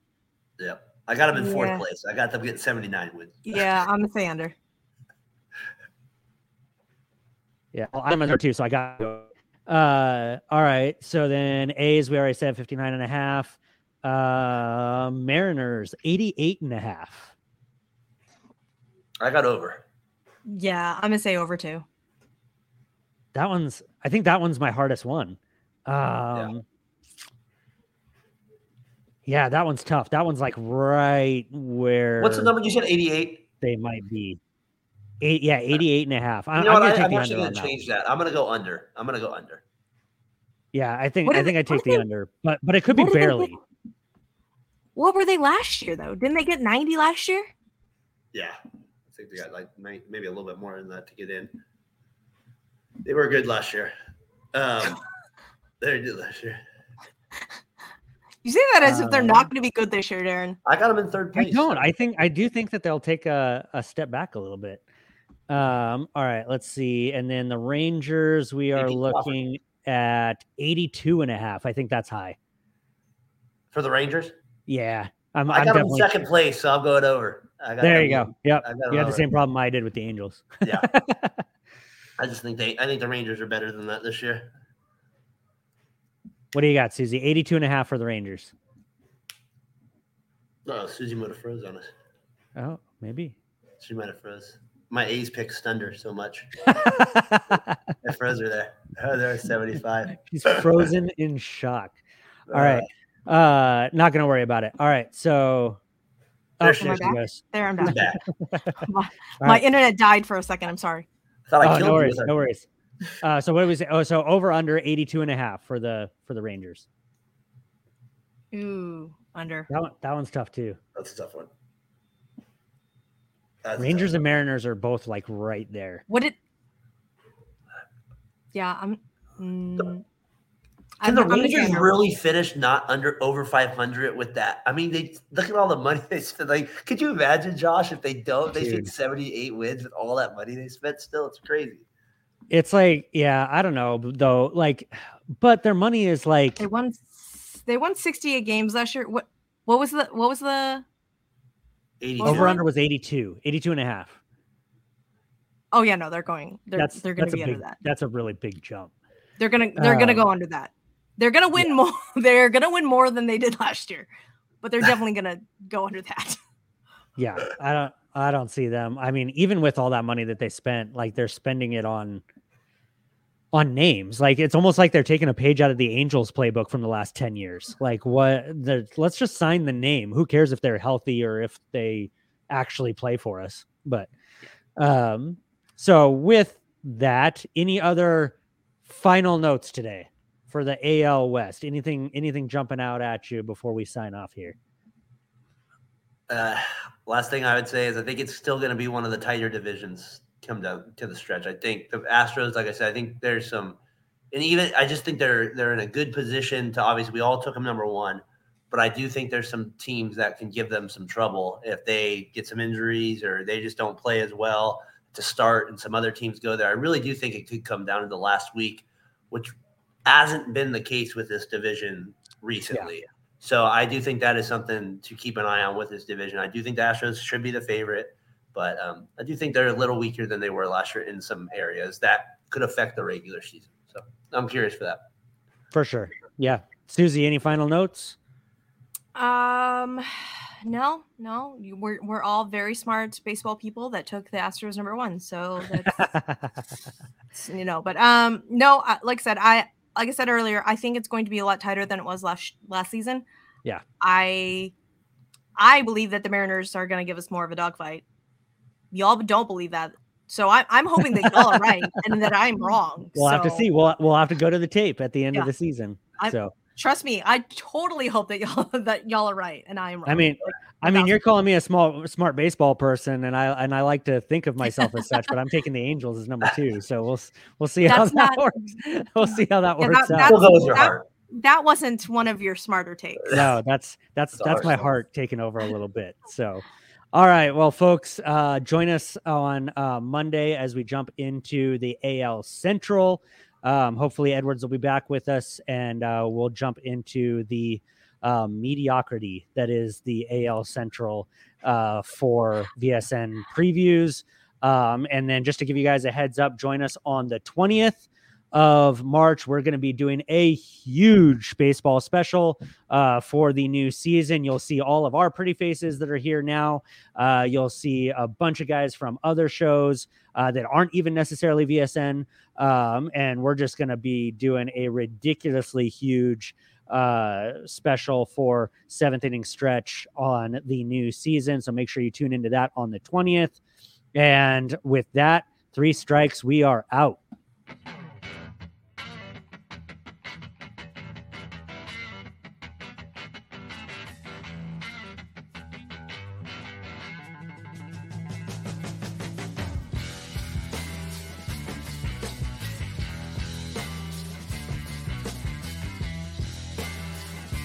Yep. I got them in fourth Yeah. place. I got them getting 79 wins. Yeah, I'm gonna say under. Yeah, well, I'm under two, so I got. Uh, all right. So then A's, we already said 59 and a half. Uh, Mariners, 88 and a half. I got over. Yeah, I'm gonna say over too. That one's, I think that one's my hardest one. Um, yeah. That one's tough. That one's like right where What's the number you said? 88. they might be. Eight, yeah, 88 and a half. I, You know I'm gonna I, I'm actually going to change that. I'm going to go under. I'm going to go under. Yeah, I think What I think they- I what take the they- under, but but it could be what they barely. What were they last year though? Didn't they get 90 last year? Yeah. I think they got like maybe a little bit more than that to get in. They were good last year. Um, they did last year. You say that as if they're Um, not going to be good this year, Darren. I got them in third place. I place. don't. I think I do think that they'll take a, a step back a little bit. Um, all right, let's see. And then the Rangers, we are looking at 82 and a half. I think that's high. For the Rangers? Yeah. I'm, I I'm got them in second place, so I'm going over. I got there them you in- go. Yep. I got You had the same problem I did with the Angels. Yeah. I just think they I think the Rangers are better than that this year. What do you got, Susie? 82 and a half for the Rangers. Oh, Susie might have froze on us. Oh, maybe. She might have froze. My A's picked Stunder so much. I froze her there. Oh, they're 75. She's frozen in shock. All right. Uh, not gonna worry about it. All right. So oh, There she there is. she goes. There, I'm Uh, back. my All my right. internet died for a second. I'm sorry. I thought I Oh, killed no worries. with. No worries. Uh, so what do we say? Oh, so over under 82 and a half for the for the Rangers. Ooh, under. That one, that one's tough too. That's a tough one. That's Rangers tough and Mariners are both like right there. What did? Yeah, I'm. Mm, one. I'm, Can the I'm Rangers really finish not under over 500 with that? I mean, they look at all the money they spent. Like, could you imagine, Josh, if they don't? They spent Dude. 78 wins with all that money they spent. Still, it's crazy. It's like, yeah, I don't know though. Like, but their money is like They won. They won 68 games last year. What? What was the? What was the? 82. Over over under was 82, 82 and a half. Oh yeah, no, they're going. They're that's they're going to a be big, under that. That's a really big jump. They're gonna they're gonna Um, go under that. They're gonna win more. They're gonna win more than they did last year, but they're definitely gonna go under that. Yeah, I don't I don't see them. I mean, even with all that money that they spent, like they're spending it on on names. Like it's almost like they're taking a page out of the Angels playbook from the last 10 years. Like what the let's just sign the name. Who cares if they're healthy or if they actually play for us? But um so with that, any other final notes today for the AL West? Anything anything jumping out at you before we sign off here? Uh, last thing I would say is I think it's still going to be one of the tighter divisions come down to the stretch. I think the Astros, like I said, I think there's some, and even I just think they're they're in a good position to obviously we all took them number one, but I do think there's some teams that can give them some trouble if they get some injuries or they just don't play as well to start, and some other teams go there. I really do think it could come down to the last week, which hasn't been the case with this division recently. So I do think that is something to keep an eye on with this division. I do think the Astros should be the favorite, but um, I do think they're a little weaker than they were last year in some areas that could affect the regular season. So I'm curious for that. For sure. Yeah. Susie, any final notes? Um, no, no, you- we're we're all very smart baseball people that took the Astros number one. So that's you know, but um, no, like I said, I like I said earlier, I think it's going to be a lot tighter than it was last last season. Yeah. I I believe that the Mariners are going to give us more of a dogfight. Y'all don't believe that, so I, I'm hoping that y'all are right and that I'm wrong. we'll have to see. We'll we'll have to go to the tape at the end Yeah. of the season. I- so Trust me, I totally hope that y'all that y'all are right and I am wrong. I mean, I mean, you're calling me a small smart baseball person, and I and I like to think of myself as such, but I'm taking the Angels as number two. So we'll we'll see how That's that not- works. We'll see how that Yeah, works that- out. We'll go with your that- that wasn't one of your smarter takes. no, that's that's It's that's my heart taking over a little bit. So, all right, well, folks, uh, join us on uh, Monday as we jump into the AL Central. Um, hopefully, Edwards will be back with us, and uh, we'll jump into the um, mediocrity that is the AL Central uh, for VSN previews. Um, and then, just to give you guys a heads up, join us on the twentieth of March. We're going to be doing a huge baseball special uh, for the new season. You'll see all of our pretty faces that are here now. Uh, you'll see a bunch of guys from other shows uh, that aren't even necessarily VSN. Um, and we're just going to be doing a ridiculously huge uh, special for seventh inning stretch on the new season. So make sure you tune into that on the 20th. And with that, three strikes, we are out.